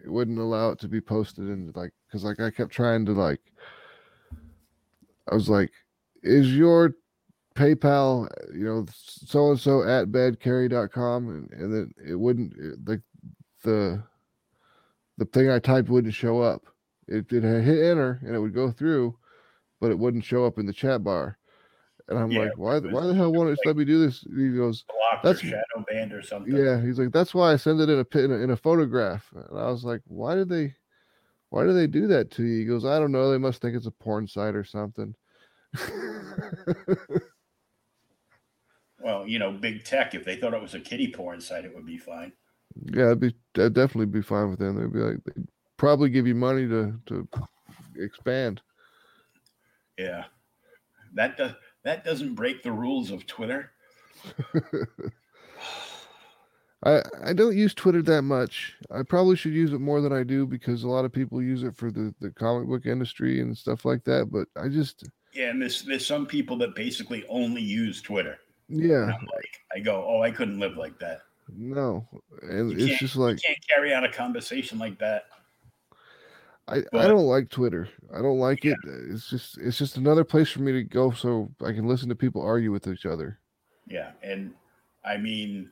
it wouldn't allow it to be posted in like because like i kept trying to like i was like is your paypal you know so and so at badcarry.com and, and then it wouldn't like the the thing i typed wouldn't show up. It did hit enter and it would go through but it wouldn't show up in the chat bar and i'm Yeah, like why was- why the hell won't it let me do this he goes That's- shadow banned or something. yeah, he's like, that's why I send it in a in a, in a photograph. And I was like, why did they, why do they do that to you? He goes, I don't know. They must think it's a porn site or something. Well, you know, big tech. If they thought it was a kitty porn site, it would be fine. yeah, it'd be that'd definitely be fine with them. They'd be like, they'd probably give you money to to expand. Yeah, that does that doesn't break the rules of Twitter. I I don't use Twitter that much. I probably should use it more than I do because a lot of people use it for the the comic book industry and stuff like that. But I just Yeah, and there's there's some people that basically only use Twitter. Yeah. Like, I go, oh, I couldn't live like that. No. And You it's just like you can't carry on a conversation like that. I, I don't like Twitter. I don't like it. It's just it's just another place for me to go so I can listen to people argue with each other. Yeah, and I mean,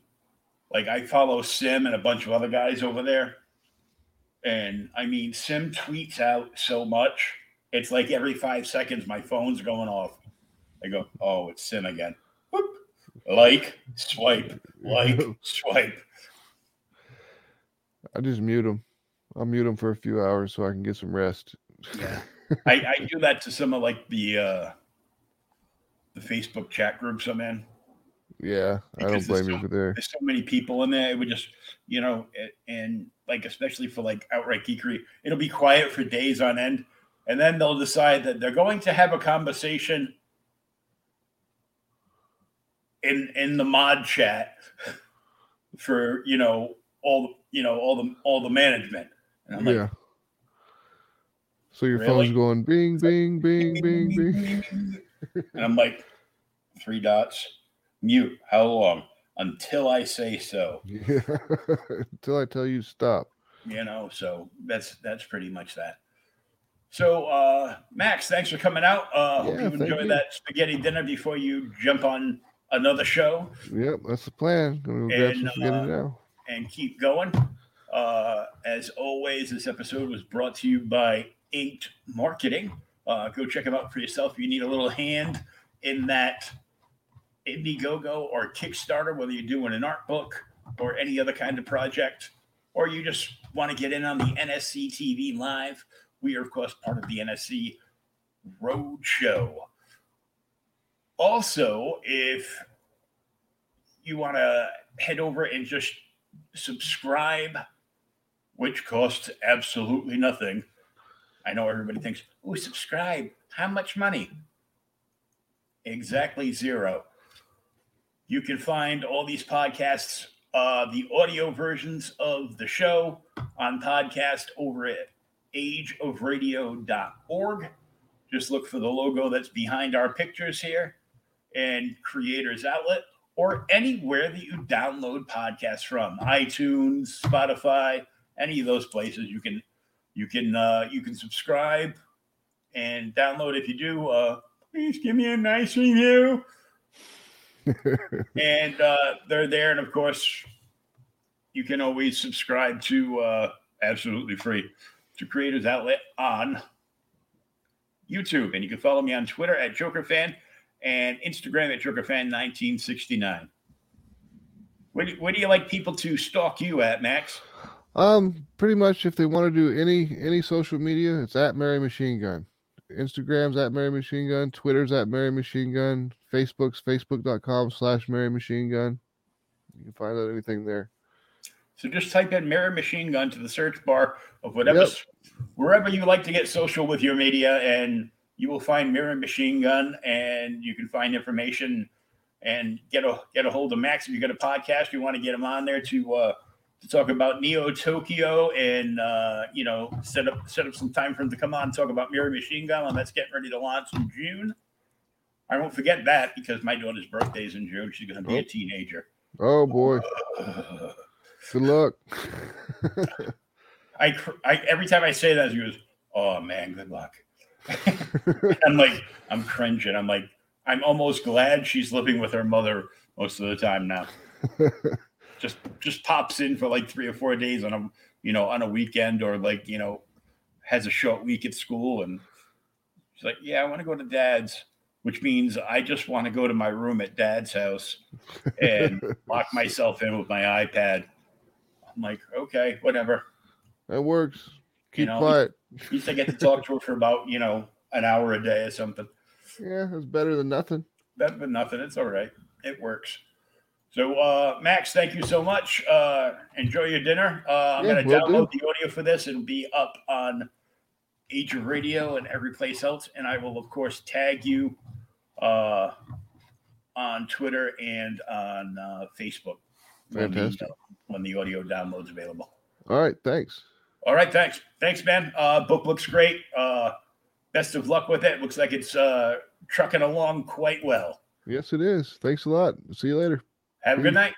like I follow Sim and a bunch of other guys over there, and I mean, Sim tweets out so much. It's like every five seconds, my phone's going off. I go, "Oh, it's Sim again." Whoop. Like, swipe, like, swipe. I just mute them. I'll mute them for a few hours so I can get some rest. Yeah, I, I do that to some of like the uh the Facebook chat groups I'm in. Yeah, I don't blame there's you for there. there's so many people in there. It would just, you know, a- and like especially for like outright geekery, it'll be quiet for days on end, and then they'll decide that they're going to have a conversation in in the mod chat for you know all you know all the all the management. And I'm like, yeah. So your Really? phone's going bing, bing, bing, bing, bing. and I'm like, three dots, mute. How long? Until I say so. Yeah. Until I tell you stop. you know so that's that's pretty much that so uh max thanks for coming out uh hope you enjoy you. that spaghetti dinner before you jump on another show Yep, that's the plan. I'm grab some And, uh, and keep going uh as always this episode was brought to you by inked marketing. Uh go check them out for yourself. If you need a little hand in that indiegogo or kickstarter whether you're doing an art book or any other kind of project or you just want to get in on the nsc tv live. We are of course part of the nsc road show also if you want to head over and just subscribe which costs absolutely nothing. I know everybody thinks oh subscribe. How much money? Exactly zero. You can find all these podcasts, uh, the audio versions of the show on podcast over at ageofradio.org. Just look for the logo that's behind our pictures here and Creators Outlet or anywhere that you download podcasts from iTunes, Spotify, any of those places you can you can uh, you can subscribe and download if you do uh, please give me a nice review and uh, they're there. And of course, you can always subscribe to uh, absolutely free to Creators Outlet on YouTube, and you can follow me on Twitter at JokerFan and Instagram at JokerFan1969. Where do, where do you like people to stalk you at, Max? Um, pretty much if they want to do any any social media, it's at Mary Machine Gun. Instagram's at Mary Machine Gun, Twitter's at Mary Machine Gun, Facebook's facebook.com slash Mary Machine Gun. You can find out anything there. So just type in Mary Machine Gun to the search bar of whatever, Yep. wherever you like to get social with your media, and you will find Mary Machine Gun, and you can find information and get a get a hold of Max if you got a podcast. You want to get him on there to uh, to talk about Neo Tokyo, and uh, you know set up set up some time for him to come on and talk about Mary Machine Gun, and that's getting ready to launch in June. I won't forget that because my daughter's birthday is in June. She's going to be a Oh. teenager. Oh boy, good luck. I, I every time I say that, she goes, "Oh man, good luck." I'm like, I'm cringing. I'm like, I'm almost glad she's living with her mother most of the time now. just just pops in for like three or four days on a you know on a weekend or like you know has a short week at school and she's like, yeah, I want to go to dad's, which means I just want to go to my room at dad's house and lock myself in with my iPad. I'm like, okay, whatever. that works. Keep You know, quiet. At least I get to talk to her for about, you know, an hour a day or something. Yeah, it's better than nothing. Better than nothing. It's all right. It works. So, uh, Max, thank you so much. Uh, enjoy your dinner. Uh, I'm Yeah, going to download the audio for this. It'll be up on Age of Radio and every place else. And I will, of course, tag you uh, on Twitter and on uh, Facebook when the, Fantastic. when the audio download's available. All right, thanks. All right, thanks. Thanks, man. Uh, book looks great. Uh, best of luck with it. Looks like it's uh, trucking along quite well. Yes, it is. Thanks a lot. See you later. Have a good night.